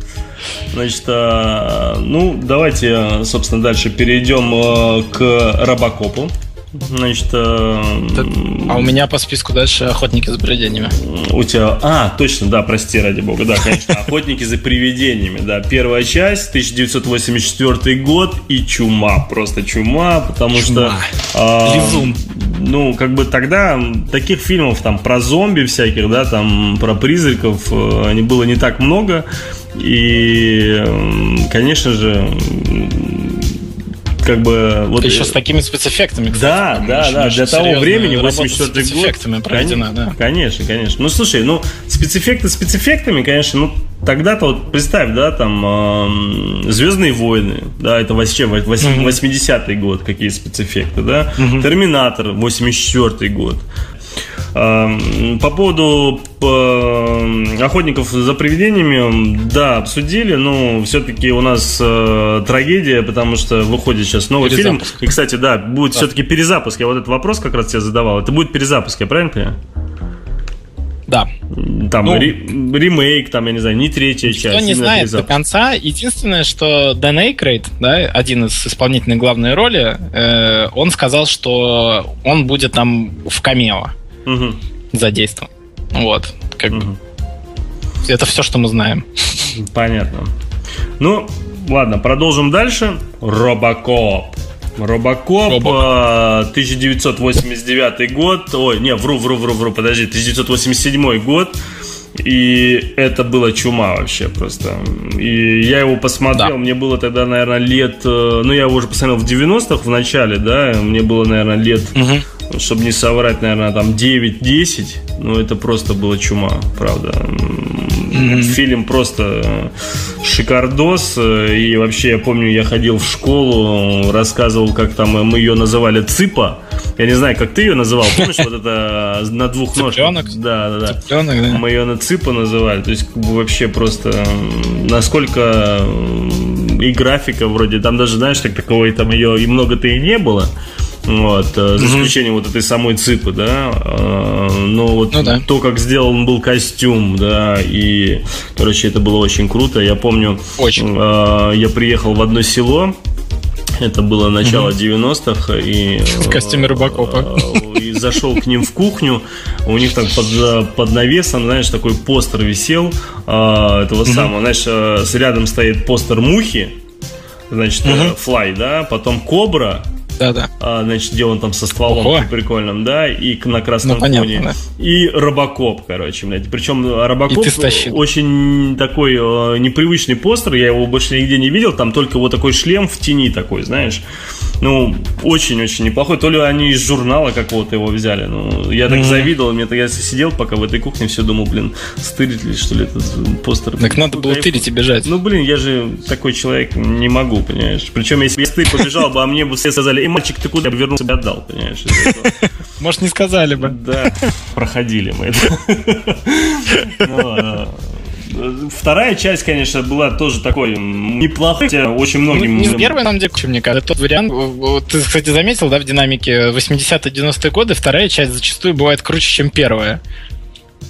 Значит, э, ну, давайте, э, собственно, дальше перейдем к Робокопу. Значит, э, а у меня по списку дальше охотники за привидениями. У тебя. А, точно, да, прости, ради бога, да, конечно. Охотники за привидениями, да. Первая часть, 1984 год и чума. Просто чума, потому чума. что. А, Лизун. Ну, как бы тогда таких фильмов там про зомби всяких, да, там про призраков э, было не так много. И, конечно же, как бы... Вот, Еще с такими спецэффектами, кстати. Да, да, да, для того времени, 84 год. спецэффектами проведена, Кон- да. Конечно, конечно. Ну, слушай, ну, спецэффекты спецэффектами, конечно, ну, тогда-то вот представь, да, там э, Звездные войны, да, это вообще 80-й год, какие спецэффекты, да, Терминатор, 84-й год. Эм, по поводу охотников за привидениями, да, обсудили, но все-таки у нас э, трагедия, потому что выходит сейчас новый фильм. И, кстати, да, будет да. все-таки перезапуск. Я вот этот вопрос как раз тебе задавал. Это будет перезапуск, я правильно понимаю? Да. Там ну, ри- ремейк, там, я не знаю, не третья часть. Кто не знает до конца. Единственное, что Дэн Эйкрейд, да, один из исполнительных главной роли, э, он сказал, что он будет там в камео угу. задействован. Вот, как угу. бы. Это все, что мы знаем. Понятно. Ну, ладно, продолжим дальше. Робокоп. Робокоп, Робок. 1989 год. Ой, не, вру, вру, вру, вру, подожди, 1987 год. И это было чума вообще просто. И я его посмотрел, да. мне было тогда, наверное, лет... Э, ну, я его уже посмотрел в 90-х в начале, да, мне было, наверное, лет угу чтобы не соврать, наверное, там 9-10, ну это просто было чума, правда. Mm-hmm. Фильм просто шикардос, и вообще я помню, я ходил в школу, рассказывал, как там мы ее называли Цыпа, я не знаю, как ты ее называл, помнишь, вот это на двух ножках? Да, да, да. Цыпленок, да. Мы ее на Цыпа называли, то есть как бы вообще просто насколько и графика вроде, там даже, знаешь, как таковой там ее и много-то и не было, вот, mm-hmm. за исключением вот этой самой цыпы, да. Э, но вот ну, да. то, как сделан был костюм, да, и, короче, это было очень круто. Я помню, очень. Э, я приехал в одно село, это было начало mm 90-х. И, в костюме рыбакопа. И зашел к ним в кухню. У них там под, под навесом, знаешь, такой постер висел этого mm самого. Знаешь, рядом стоит постер мухи, значит, mm флай, да, потом кобра, да, да. А, значит, где он там со стволом Ого. прикольным, да, и на красном ну, фоне. Да. И Робокоп, короче, блядь. Причем Робокоп очень такой э, непривычный постер, я его больше нигде не видел, там только вот такой шлем в тени такой, знаешь. Ну, очень-очень неплохой. То ли они из журнала какого-то его взяли. Ну, я так mm-hmm. завидовал. Мне я сидел пока в этой кухне, все думал, блин, стырить ли, что ли, этот постер. Так надо было тырить и бежать. Ну, блин, я же такой человек не могу, понимаешь. Причем, если бы я побежал бы, а мне бы все сказали, эй, мальчик, ты куда? Я бы вернулся бы отдал, понимаешь. Может, не сказали бы. Да, проходили мы это. Вторая часть, конечно, была тоже такой неплохой, очень многим... Не первая, нам деле, мне кажется, тот вариант. Ты, кстати, заметил, да, в динамике 80-90-е годы вторая часть зачастую бывает круче, чем первая.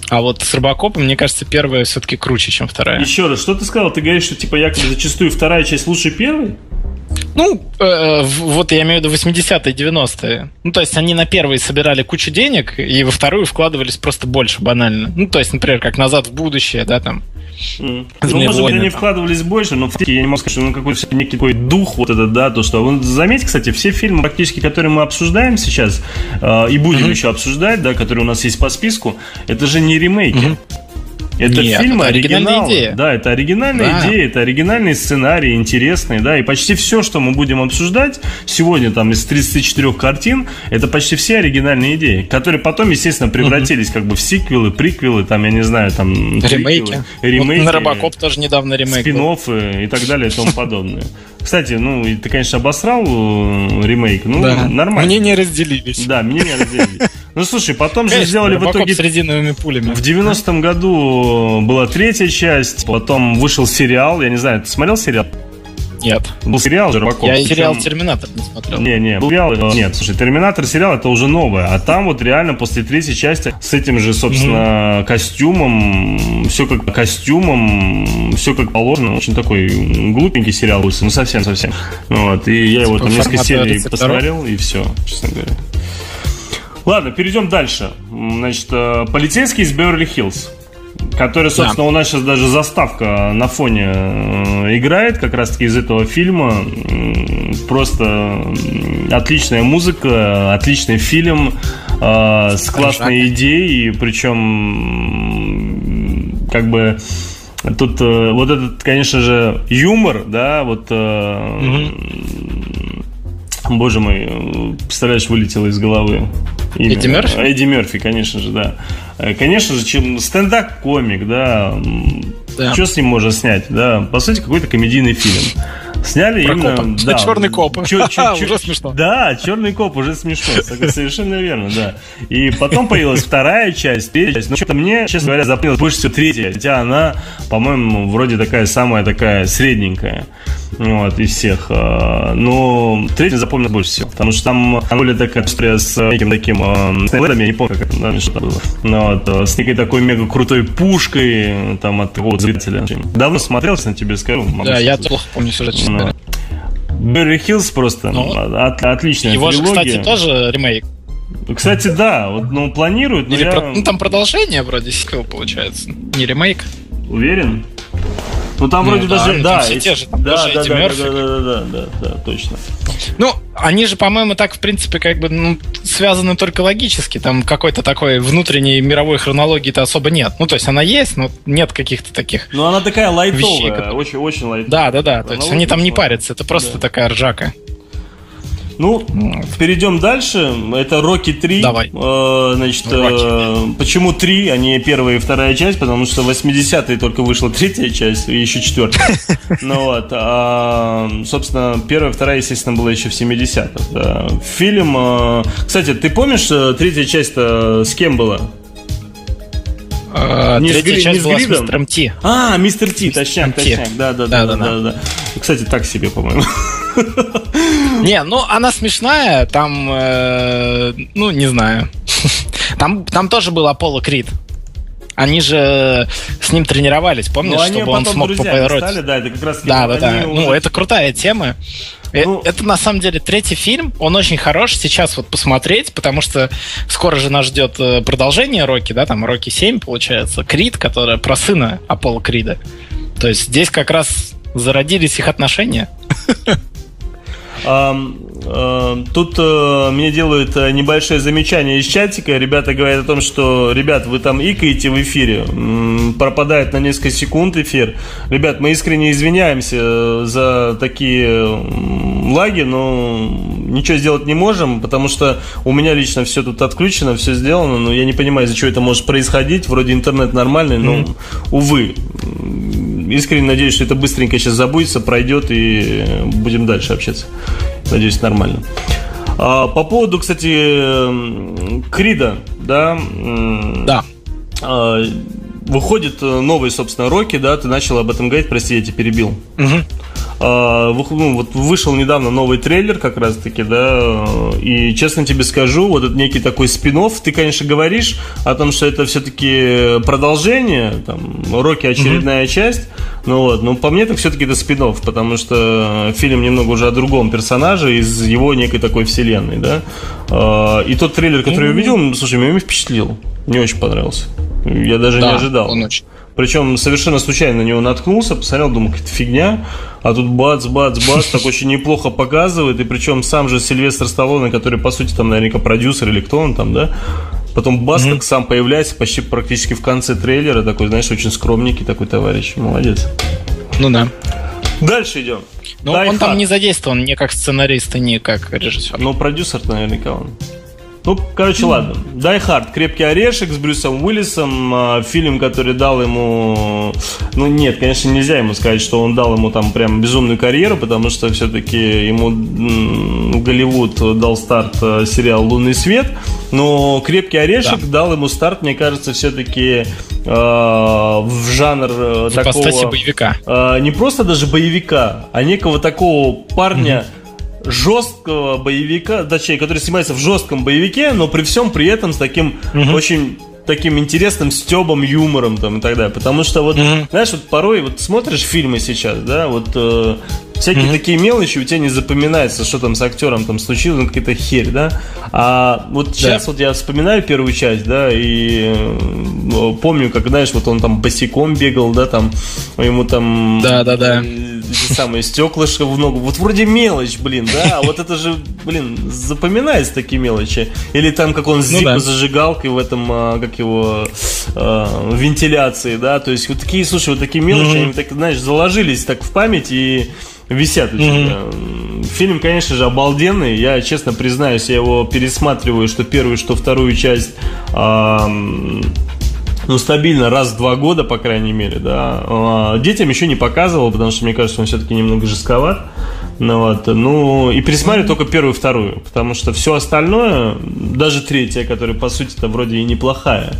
А вот с Робокопом, мне кажется, первая все-таки круче, чем вторая. Еще раз, что ты сказал? Ты говоришь, что типа якобы зачастую вторая часть лучше первой? Ну, э, вот я имею в виду 80-е, 90-е. Ну, то есть они на первые собирали кучу денег, и во вторую вкладывались просто больше банально. Ну, то есть, например, как «Назад в будущее», да, там. Mm. Ну, может быть, они вкладывались больше, но я не могу сказать, что ну, какой-то некий такой дух вот этот, да, то, что... Вы заметьте, кстати, все фильмы, практически, которые мы обсуждаем сейчас, э, и будем mm-hmm. еще обсуждать, да, которые у нас есть по списку, это же не ремейки. Mm-hmm. Это Нет, фильм это оригинал. Идея. Да, это оригинальная да. идея, это оригинальный сценарий, интересный, да, и почти все, что мы будем обсуждать сегодня там из 34 картин, это почти все оригинальные идеи, которые потом, естественно, превратились угу. как бы в сиквелы, приквелы, там, я не знаю, там... Ремейки. ремейки вот на Робокоп тоже недавно ремейк спин и так далее и тому подобное. Кстати, ну, ты, конечно, обосрал э, ремейк, ну, да. нормально. Мне не разделились. Да, мне не разделились. Ну, слушай, потом же сделали в итоге... с резиновыми пулями. В 90-м году была третья часть, потом вышел сериал, я не знаю, ты смотрел сериал? Нет. Был сериал Жербаков. Я сериал Терминатор не смотрел. Не, не, был сериал. Нет, слушай, Терминатор сериал это уже новое. А там вот реально после третьей части с этим же, собственно, mm-hmm. костюмом, все как костюмом, все как положено. Очень такой глупенький сериал вышел, ну совсем-совсем. Вот, и я его там несколько серий посмотрел, и все, честно говоря. Ладно, перейдем дальше. Значит, э, полицейский из Беверли-Хиллз который, собственно, да. у нас сейчас даже заставка на фоне э, играет, как раз-таки из этого фильма. Просто отличная музыка, отличный фильм э, с классной идеей, причем как бы тут э, вот этот, конечно же, юмор, да, вот угу. Боже мой, представляешь, вылетело из головы. Имя. Эдди Мерфи? Эдди Мерфи, конечно же, да. Э, конечно же, чем стендап-комик, да. да. Что с ним можно снять, да? По сути, какой-то комедийный фильм. Сняли Про именно... Копа. Да, черный коп. Чё, чё, чё, уже смешно. Да, черный коп уже смешно. Совершенно верно, да. И потом появилась вторая часть, третья часть. Но что-то мне, честно говоря, запомнилась больше всего третья. Хотя она, по-моему, вроде такая самая такая средненькая. Вот, из всех. А, но третья запомнил больше всего. Потому что там более такая история с неким таким снайпером, я не помню, как это, да, что было. Но вот, а, с некой такой мега крутой пушкой там от такого зрителя. Давно смотрелся на тебе скажу. Да, я плохо помню сюжет, честно Берри Хиллз просто ну, от, отличная Его трилогия. же, кстати, тоже ремейк. Кстати, да, вот, ну, планируют, Или я... про... Ну, там продолжение вроде сиквел получается. Не ремейк. Уверен? Ну там ну, вроде да, даже, да, все те же, там да, да, да, да, да, да, да, да, да, точно. Ну, они же, по-моему, так, в принципе, как бы ну, связаны только логически. Там какой-то такой внутренней мировой хронологии-то особо нет. Ну, то есть она есть, но нет каких-то таких. Ну, она такая лайтовая, вещей, которые... очень, очень лайтовая. Да, да, да. То есть они там не парятся, это просто да. такая ржака. Ну, перейдем дальше. Это Рокки 3. Давай. Э, значит, э, почему 3, а не первая и вторая часть? Потому что 80-е только вышла третья часть, и еще четвертая. Ну вот. А, собственно, первая вторая, естественно, была еще в 70-х. Да. Фильм... Э, кстати, ты помнишь, э, третья часть с кем была? Uh, не третья с, часть не была с, с мистером Ти. А, мистер Ти, точняк, точняк. Да, да, да, да, да, да. Кстати, так себе, по-моему. Не, ну она смешная, там, э, ну, не знаю. Там, там тоже был Аполло Крид. Они же с ним тренировались, помнишь, ну, чтобы он смог побороть. да, это как раз Да, да, да. Ну, это крутая тема. Э, ну, это на самом деле третий фильм, он очень хорош сейчас вот посмотреть, потому что скоро же нас ждет э, продолжение Рокки, да, там Рокки 7 получается, Крид, которая про сына Аполло Крида. То есть здесь как раз зародились их отношения. Тут э, мне делают э, небольшое замечание из чатика. Ребята говорят о том, что, ребят, вы там икаете в эфире, пропадает на несколько секунд эфир. Ребят, мы искренне извиняемся э, за такие лаги, но ничего сделать не можем, потому что у меня лично все тут отключено, все сделано, но я не понимаю, из-за чего это может происходить. Вроде интернет нормальный, но, mm-hmm. увы. Искренне надеюсь, что это быстренько сейчас забудется, пройдет и будем дальше общаться. Надеюсь, нормально. А, по поводу, кстати, Крида, да? Да. А, выходит новый, собственно, Рокки, да? Ты начал об этом говорить, прости, я тебя перебил. Угу. А, ну, вот вышел недавно новый трейлер как раз таки, да, и честно тебе скажу, вот этот некий такой спин ты, конечно, говоришь о том, что это все-таки продолжение, там, Рокки очередная mm-hmm. часть, ну вот, но по мне так все-таки это спин потому что фильм немного уже о другом персонаже из его некой такой вселенной, да, а, и тот трейлер, который mm-hmm. я увидел, слушай, меня впечатлил, мне очень понравился, я даже да, не ожидал. Он очень причем совершенно случайно на него наткнулся, посмотрел, думал, какая-то фигня. А тут бац, бац, бац, так очень неплохо показывает. И причем сам же Сильвестр Сталлоне, который, по сути, там наверняка продюсер или кто он там, да? Потом Басток mm-hmm. сам появляется почти практически в конце трейлера, такой, знаешь, очень скромненький такой товарищ. Молодец. Ну да. Дальше идем. Ну, он там не задействован ни как сценарист, ни как режиссер. Ну, продюсер наверняка он. Ну, короче, ладно. Die Hard, Крепкий орешек с Брюсом Уиллисом, а, фильм, который дал ему... Ну, нет, конечно, нельзя ему сказать, что он дал ему там прям безумную карьеру, потому что все-таки ему Голливуд дал старт а, сериал «Лунный свет», но «Крепкий орешек» да. дал ему старт, мне кажется, все-таки э, в жанр в такого... боевика. Э, не просто даже боевика, а некого такого парня... Mm-hmm жесткого боевика, точнее, который снимается в жестком боевике, но при всем при этом с таким угу. очень таким интересным стебом, юмором там и так далее. Потому что вот, mm-hmm. знаешь, вот порой вот смотришь фильмы сейчас, да, вот э, всякие mm-hmm. такие мелочи у тебя не запоминается, что там с актером там случилось, ну какая-то херь, да. А вот да. сейчас вот я вспоминаю первую часть, да, и э, помню, как, знаешь, вот он там босиком бегал, да, там ему там... Да-да-да. Эти самые стеклышко в ногу. Вот вроде мелочь, блин, да, а вот это же, блин, запоминается такие мелочи. Или там, как он ну, да. зажигалкой в этом, а, как его, э, вентиляции, да, то есть вот такие, слушай, вот такие мелочи, mm-hmm. они так, знаешь, заложились так в память и висят у тебя. Mm-hmm. Фильм, конечно же, обалденный. Я, честно признаюсь, я его пересматриваю, что первую, что вторую часть. Э, ну, стабильно раз в два года, по крайней мере, да. А, детям еще не показывал, потому что, мне кажется, он все-таки немного жестковат. Ну, вот, ну, и пересматриваю только первую и вторую, потому что все остальное, даже третья, которая, по сути-то, вроде и неплохая,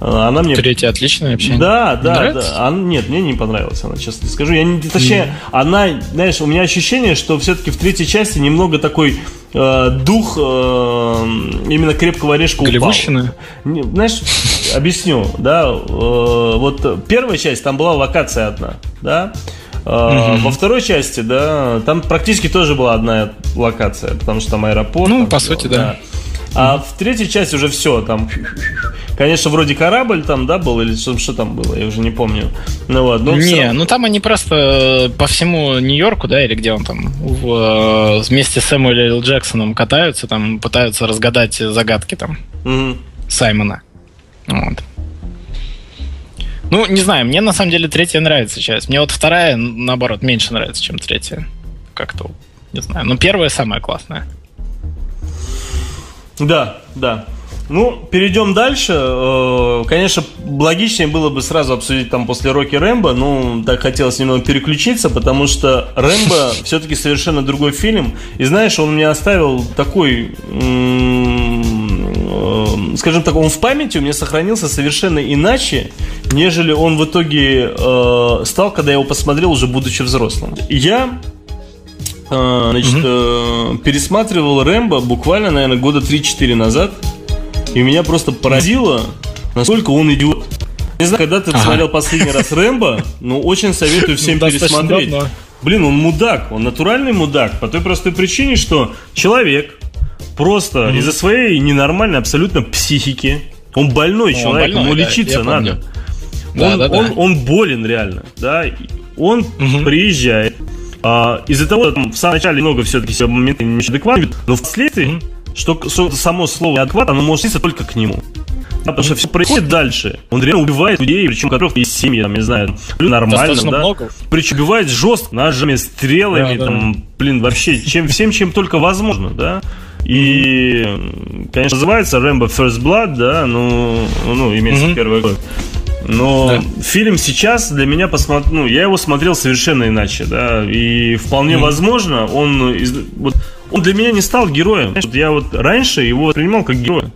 а, она мне... Третья отличная вообще? Да, да, нравится? да. Она, нет, мне не понравилась она, честно скажу. Я не, точнее, mm. она, знаешь, у меня ощущение, что все-таки в третьей части немного такой э, дух э, именно крепкого орешка упал. Знаешь, объясню, да, э, вот первая часть, там была локация одна, да, Uh-huh. Во второй части, да, там практически тоже была одна локация, потому что там аэропорт. Ну, там по сути, да. да. А в третьей части уже все, там, конечно, вроде корабль там, да, был, или что, что там было, я уже не помню. Ну вот, но Не, равно... ну там они просто по всему Нью-Йорку, да, или где он там, в, вместе с Сэмюэлем. Джексоном катаются, там пытаются разгадать загадки там uh-huh. Саймона. Вот. Ну, не знаю, мне на самом деле третья нравится часть. Мне вот вторая, наоборот, меньше нравится, чем третья. Как-то, не знаю. Но первая самая классная. Да, да. Ну, перейдем дальше. Э, конечно, логичнее было бы сразу обсудить там после Рокки Рэмбо, но так хотелось немного переключиться, потому что Рэмбо все-таки совершенно другой фильм. И знаешь, он мне оставил такой скажем так, он в памяти у меня сохранился совершенно иначе, нежели он в итоге э, стал, когда я его посмотрел уже будучи взрослым. Я э, значит, э, пересматривал Рэмбо буквально, наверное, года 3-4 назад, и меня просто поразило, насколько он идиот. Не знаю, когда ты ага. посмотрел последний раз Рэмбо, но очень советую всем пересмотреть. Блин, он мудак, он натуральный мудак, по той простой причине, что человек, Просто mm-hmm. из-за своей ненормальной абсолютно психики. Он больной ну, человек, больной, ему да, лечиться надо. Да, он, да, он, да. он болен реально, да. Он угу. приезжает. А, из-за того, что там, в самом начале много все-таки себя моменты неадекватны, но впоследствии, угу. что, что само слово неадекват, оно может относиться только к нему. Да, потому что все происходит дальше. Он реально убивает людей, причем у которых есть семьи, там, не знаю, нормально, да. Много. Причем убивает жестко, ножами, стрелами, да, там, да. блин, вообще, чем, всем, чем только возможно, да. И, конечно, называется Рэмбо First Blood, да, ну, ну имеется mm-hmm. первый год. Но да. фильм сейчас для меня посмотр... ну, я его смотрел совершенно иначе, да, и вполне mm-hmm. возможно, он из... вот он для меня не стал героем. Я вот раньше его воспринимал как героя.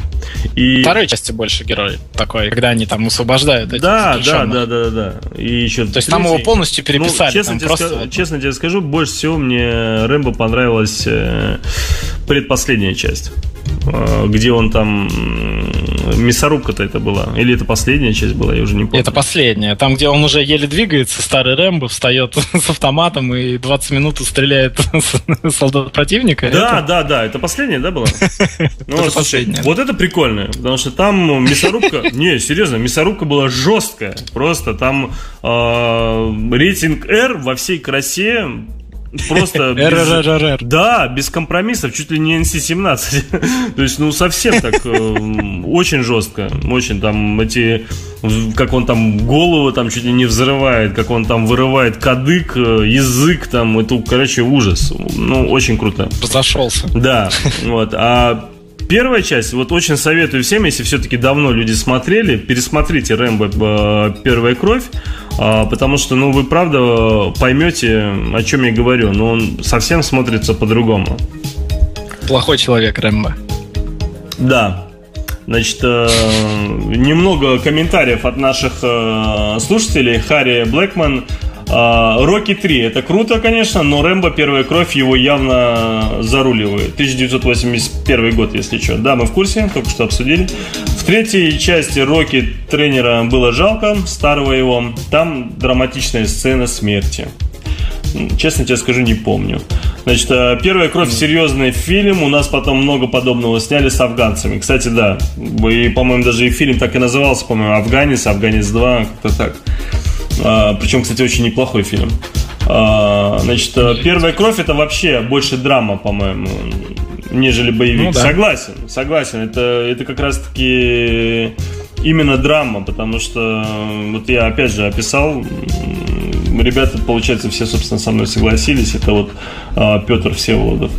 И... Второй части больше герой такой, когда они там освобождают этих да, да, да, да, да, И еще То есть там его полностью переписали. Ну, честно, тебе просто... скажу, честно тебе скажу, больше всего мне Рэмбо понравилась э, предпоследняя часть. Э, где он там мясорубка-то это была? Или это последняя часть была, я уже не помню. Это последняя. Там, где он уже еле двигается, старый Рэмбо встает с автоматом и 20 минут стреляет солдат противника. Да, это... да, да. Это последняя, да, была? Ну, последняя. Вот это прикольно, потому что там мясорубка... Не, серьезно, мясорубка была жесткая. Просто там э, рейтинг R во всей красе просто... Да, без компромиссов, чуть ли не NC-17. То есть, ну, совсем так, э, очень жестко. Очень там эти... Как он там голову там чуть ли не взрывает, как он там вырывает кадык, э, язык там, это, короче, ужас. Ну, очень круто. Зашелся. Да, вот. А первая часть, вот очень советую всем, если все-таки давно люди смотрели, пересмотрите Рэмбо э, «Первая кровь», а, потому что, ну, вы правда поймете, о чем я говорю, но он совсем смотрится по-другому. Плохой человек Рэмбо. Да. Значит, э, немного комментариев от наших э, слушателей. Харри Блэкман. Э, Рокки 3. Это круто, конечно, но Рэмбо Первая кровь его явно заруливает. 1981 год, если что. Да, мы в курсе, только что обсудили. В третьей части Рокки тренера было жалко, старого его. Там драматичная сцена смерти. Честно тебе скажу, не помню. Значит, э, первая кровь серьезный фильм. У нас потом много подобного сняли с афганцами. Кстати, да. И, по-моему, даже и фильм так и назывался, по-моему, Афганец, Афганец 2, как-то так. А, Причем, кстати, очень неплохой фильм. А, Значит, э, первая кровь это вообще больше драма, по-моему, нежели боевик. Ну да. Согласен, согласен. Это, это как раз-таки именно драма, потому что э, вот я опять же описал, ребята, получается, все, собственно, со мной согласились. Это вот а, Петр Всеволодов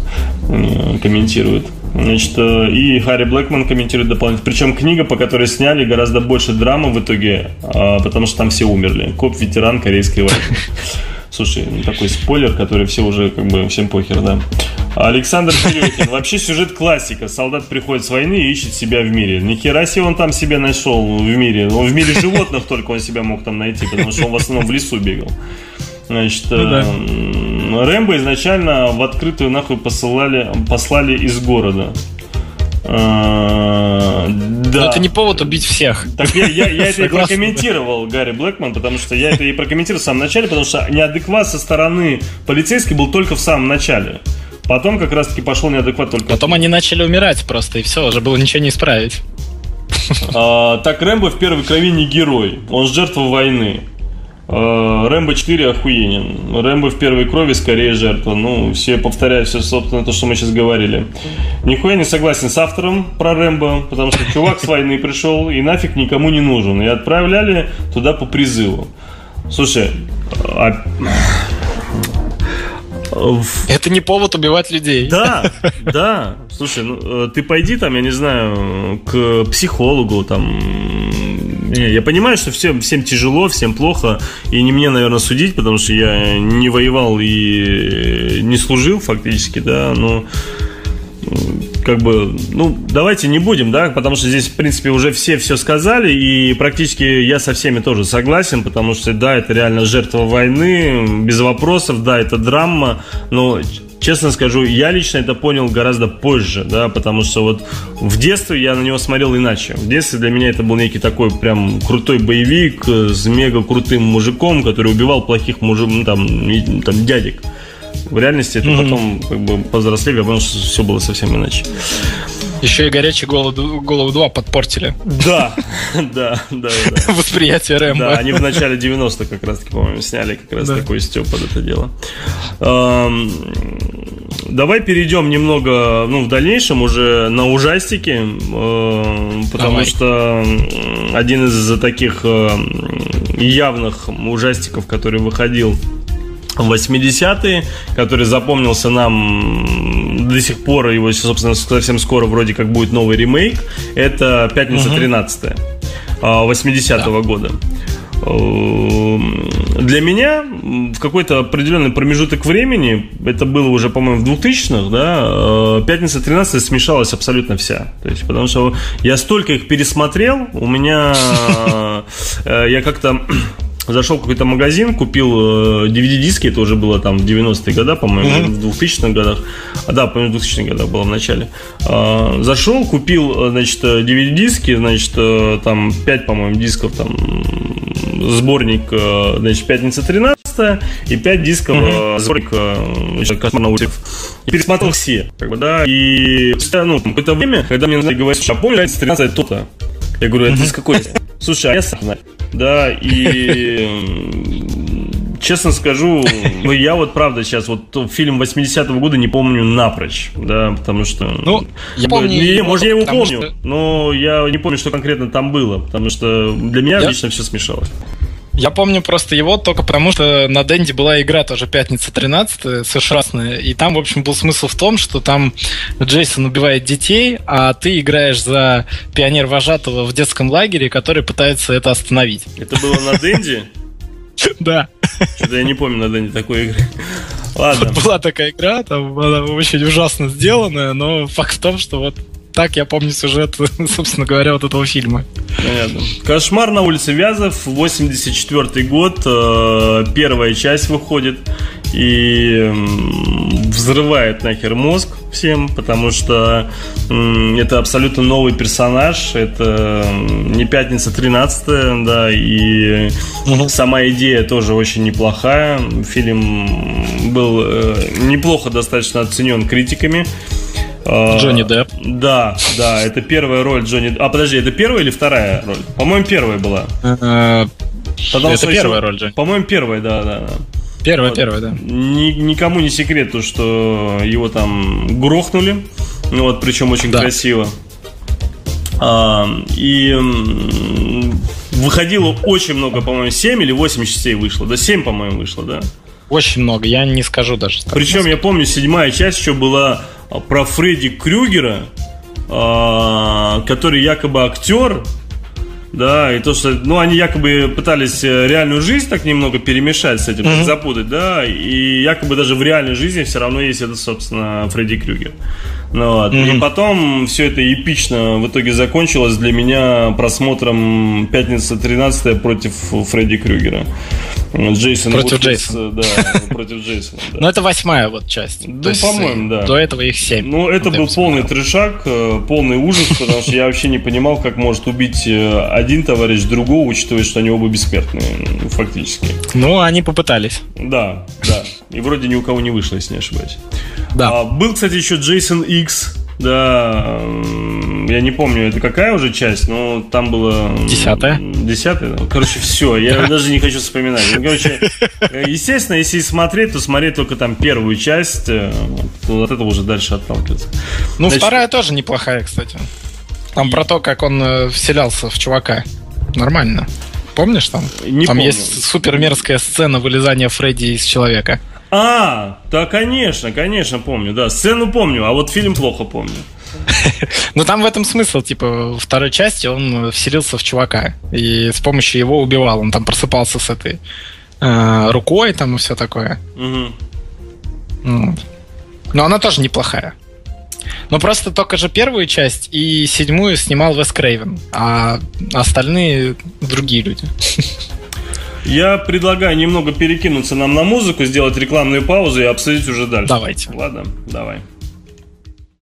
э, комментирует. Значит, э, и Харри Блэкман комментирует дополнительно. Причем книга, по которой сняли, гораздо больше драмы в итоге, а, потому что там все умерли. Коп-ветеран Корейской войны. Слушай, ну, такой спойлер, который все уже как бы всем похер, да. Александр Серегин. Вообще сюжет классика. Солдат приходит с войны и ищет себя в мире. Ни хера себе он там себя нашел в мире. Он в мире животных только он себя мог там найти, потому что он в основном в лесу бегал. Значит, Ну да. Эм, Рэмбо изначально в открытую нахуй посылали, послали из города. Но Да. это не повод убить всех. Так я, я, я это и прокомментировал, Гарри Блэкман, потому что я это и прокомментировал в самом начале, потому что неадекват со стороны полицейской был только в самом начале. Потом как раз-таки пошел неадекват только... Потом они начали умирать просто, и все, уже было ничего не исправить. А, так, Рэмбо в первой крови не герой, он жертва войны. А, Рэмбо 4 охуенен. Рэмбо в первой крови скорее жертва. Ну, все повторяют все, собственно, то, что мы сейчас говорили. Нихуя не согласен с автором про Рэмбо, потому что чувак с войны пришел и нафиг никому не нужен. И отправляли туда по призыву. Слушай, а- Это не повод убивать людей. да, да. Слушай, ну э, ты пойди там, я не знаю, к психологу там. Я понимаю, что всем, всем тяжело, всем плохо, и не мне, наверное, судить, потому что я не воевал и не служил фактически, да, но как бы, ну, давайте не будем, да, потому что здесь, в принципе, уже все все сказали, и практически я со всеми тоже согласен, потому что, да, это реально жертва войны, без вопросов, да, это драма, но честно скажу, я лично это понял гораздо позже, да, потому что вот в детстве я на него смотрел иначе. В детстве для меня это был некий такой прям крутой боевик э, с мега крутым мужиком, который убивал плохих мужиков, ну, там, там дядек. В реальности это потом, как бы, повзрослев, я понял, что все было совсем иначе. Еще и горячий голову, голову 2 подпортили Да, да, да, да. восприятие Да, Рэмбо. они в начале 90-х как раз таки, по-моему, сняли как раз Да. такой стёб под это дело. Давай перейдем немного, ну, в дальнейшем уже на ужастики, потому что один из таких явных ужастиков, который выходил 80-е, который запомнился нам до сих пор, его, собственно, совсем скоро вроде как будет новый ремейк, это «Пятница 13 80-го года. Э, Для меня в какой-то определенный промежуток времени, это было уже, по-моему, в 2000-х, да, э, «Пятница 13 смешалась абсолютно вся. То есть, потому что я столько их пересмотрел, у меня, э, я как-то зашел в какой-то магазин, купил э, DVD-диски, это уже было там в 90-е годы, по-моему, в 2000-х годах. А, да, по-моему, в 2000-х годах было в начале. А, зашел, купил, э, значит, э, DVD-диски, значит, э, там 5, по-моему, дисков, там, сборник, э, значит, «Пятница 13 и 5 дисков э, сборник э, значит, «Кошмар на улице». И пересмотрел все, как бы, да, и, ну, какое-то время, когда мне говорят, что а помню, «Пятница 13 это то-то. Я говорю, это из какой? Слушай, а я сам знаю. Да, и честно скажу, ну я вот правда сейчас вот фильм 80-го года не помню напрочь, да, потому что... Ну, я помню... Не, может, я его помню, что... но я не помню, что конкретно там было, потому что для меня я... лично все смешалось. Я помню просто его только потому, что на Дэнди была игра тоже «Пятница 13 совершенная, и там, в общем, был смысл в том, что там Джейсон убивает детей, а ты играешь за пионер-вожатого в детском лагере, который пытается это остановить. Это было на Дэнди? Да. Что-то я не помню на Дэнди такой игры. Ладно. Вот была такая игра, там она очень ужасно сделанная, но факт в том, что вот так я помню сюжет, собственно говоря, вот этого фильма. Понятно. Кошмар на улице Вязов, 84 год, э, первая часть выходит и взрывает нахер мозг всем, потому что это абсолютно новый персонаж, это не пятница 13 да, и угу. сама идея тоже очень неплохая. Фильм был э, неплохо достаточно оценен критиками. А, Джонни Депп. Да, да, это первая роль Джонни А, подожди, это первая или вторая роль? По-моему, первая была. Э, это первая роль Джонни. По-моему, первая, да, да. Первая, вот. первая, да. Ни, никому не секрет, то, что его там грохнули. Ну вот, причем очень да. красиво. А, и выходило очень много, по-моему, 7 или 8 частей вышло. Да, 7, по-моему, вышло, да. Очень много, я не скажу даже. Причем я помню, седьмая часть еще была а, про Фредди Крюгера, а, который якобы актер, да, и то, что, ну, они якобы пытались э, реальную жизнь так немного перемешать с этим, mm-hmm. запутать, да, и якобы даже в реальной жизни все равно есть это, собственно, Фредди Крюгер. Ну, вот. mm-hmm. И потом все это эпично в итоге закончилось для меня просмотром «Пятница 13 против Фредди Крюгера. Джейсон против Джейсона. Да, против Джейсона. Да. Ну, это восьмая вот часть. Ну, по-моему, да. До этого их семь. Ну, это был полный трешак, э, полный ужас, потому что я вообще не понимал, как может убить э, один товарищ другого, учитывая, что они оба бессмертные, фактически. Ну, они попытались. Да, да. И вроде ни у кого не вышло, если не ошибаюсь. Да. А, был, кстати, еще Джейсон X да, я не помню, это какая уже часть, но там было... Десятая. Десятая? Короче, все, я даже не хочу вспоминать. Ну, короче, естественно, если смотреть, то смотреть только там первую часть, э, то от этого уже дальше отталкиваться. Ну, Значит, вторая тоже неплохая, кстати. Там про то, как он э, вселялся в чувака. Нормально. Помнишь там? Не там помню. есть супер мерзкая сцена вылезания Фредди из человека. А, да, конечно, конечно, помню, да. Сцену помню, а вот фильм плохо помню. Ну там в этом смысл, типа, второй части он вселился в чувака и с помощью его убивал. Он там просыпался с этой э, рукой там и все такое. Угу. Но она тоже неплохая. Но просто только же первую часть и седьмую снимал Вес Крейвен, а остальные другие люди. Я предлагаю немного перекинуться нам на музыку, сделать рекламную паузу и обсудить уже дальше. Давайте. Ладно, давай.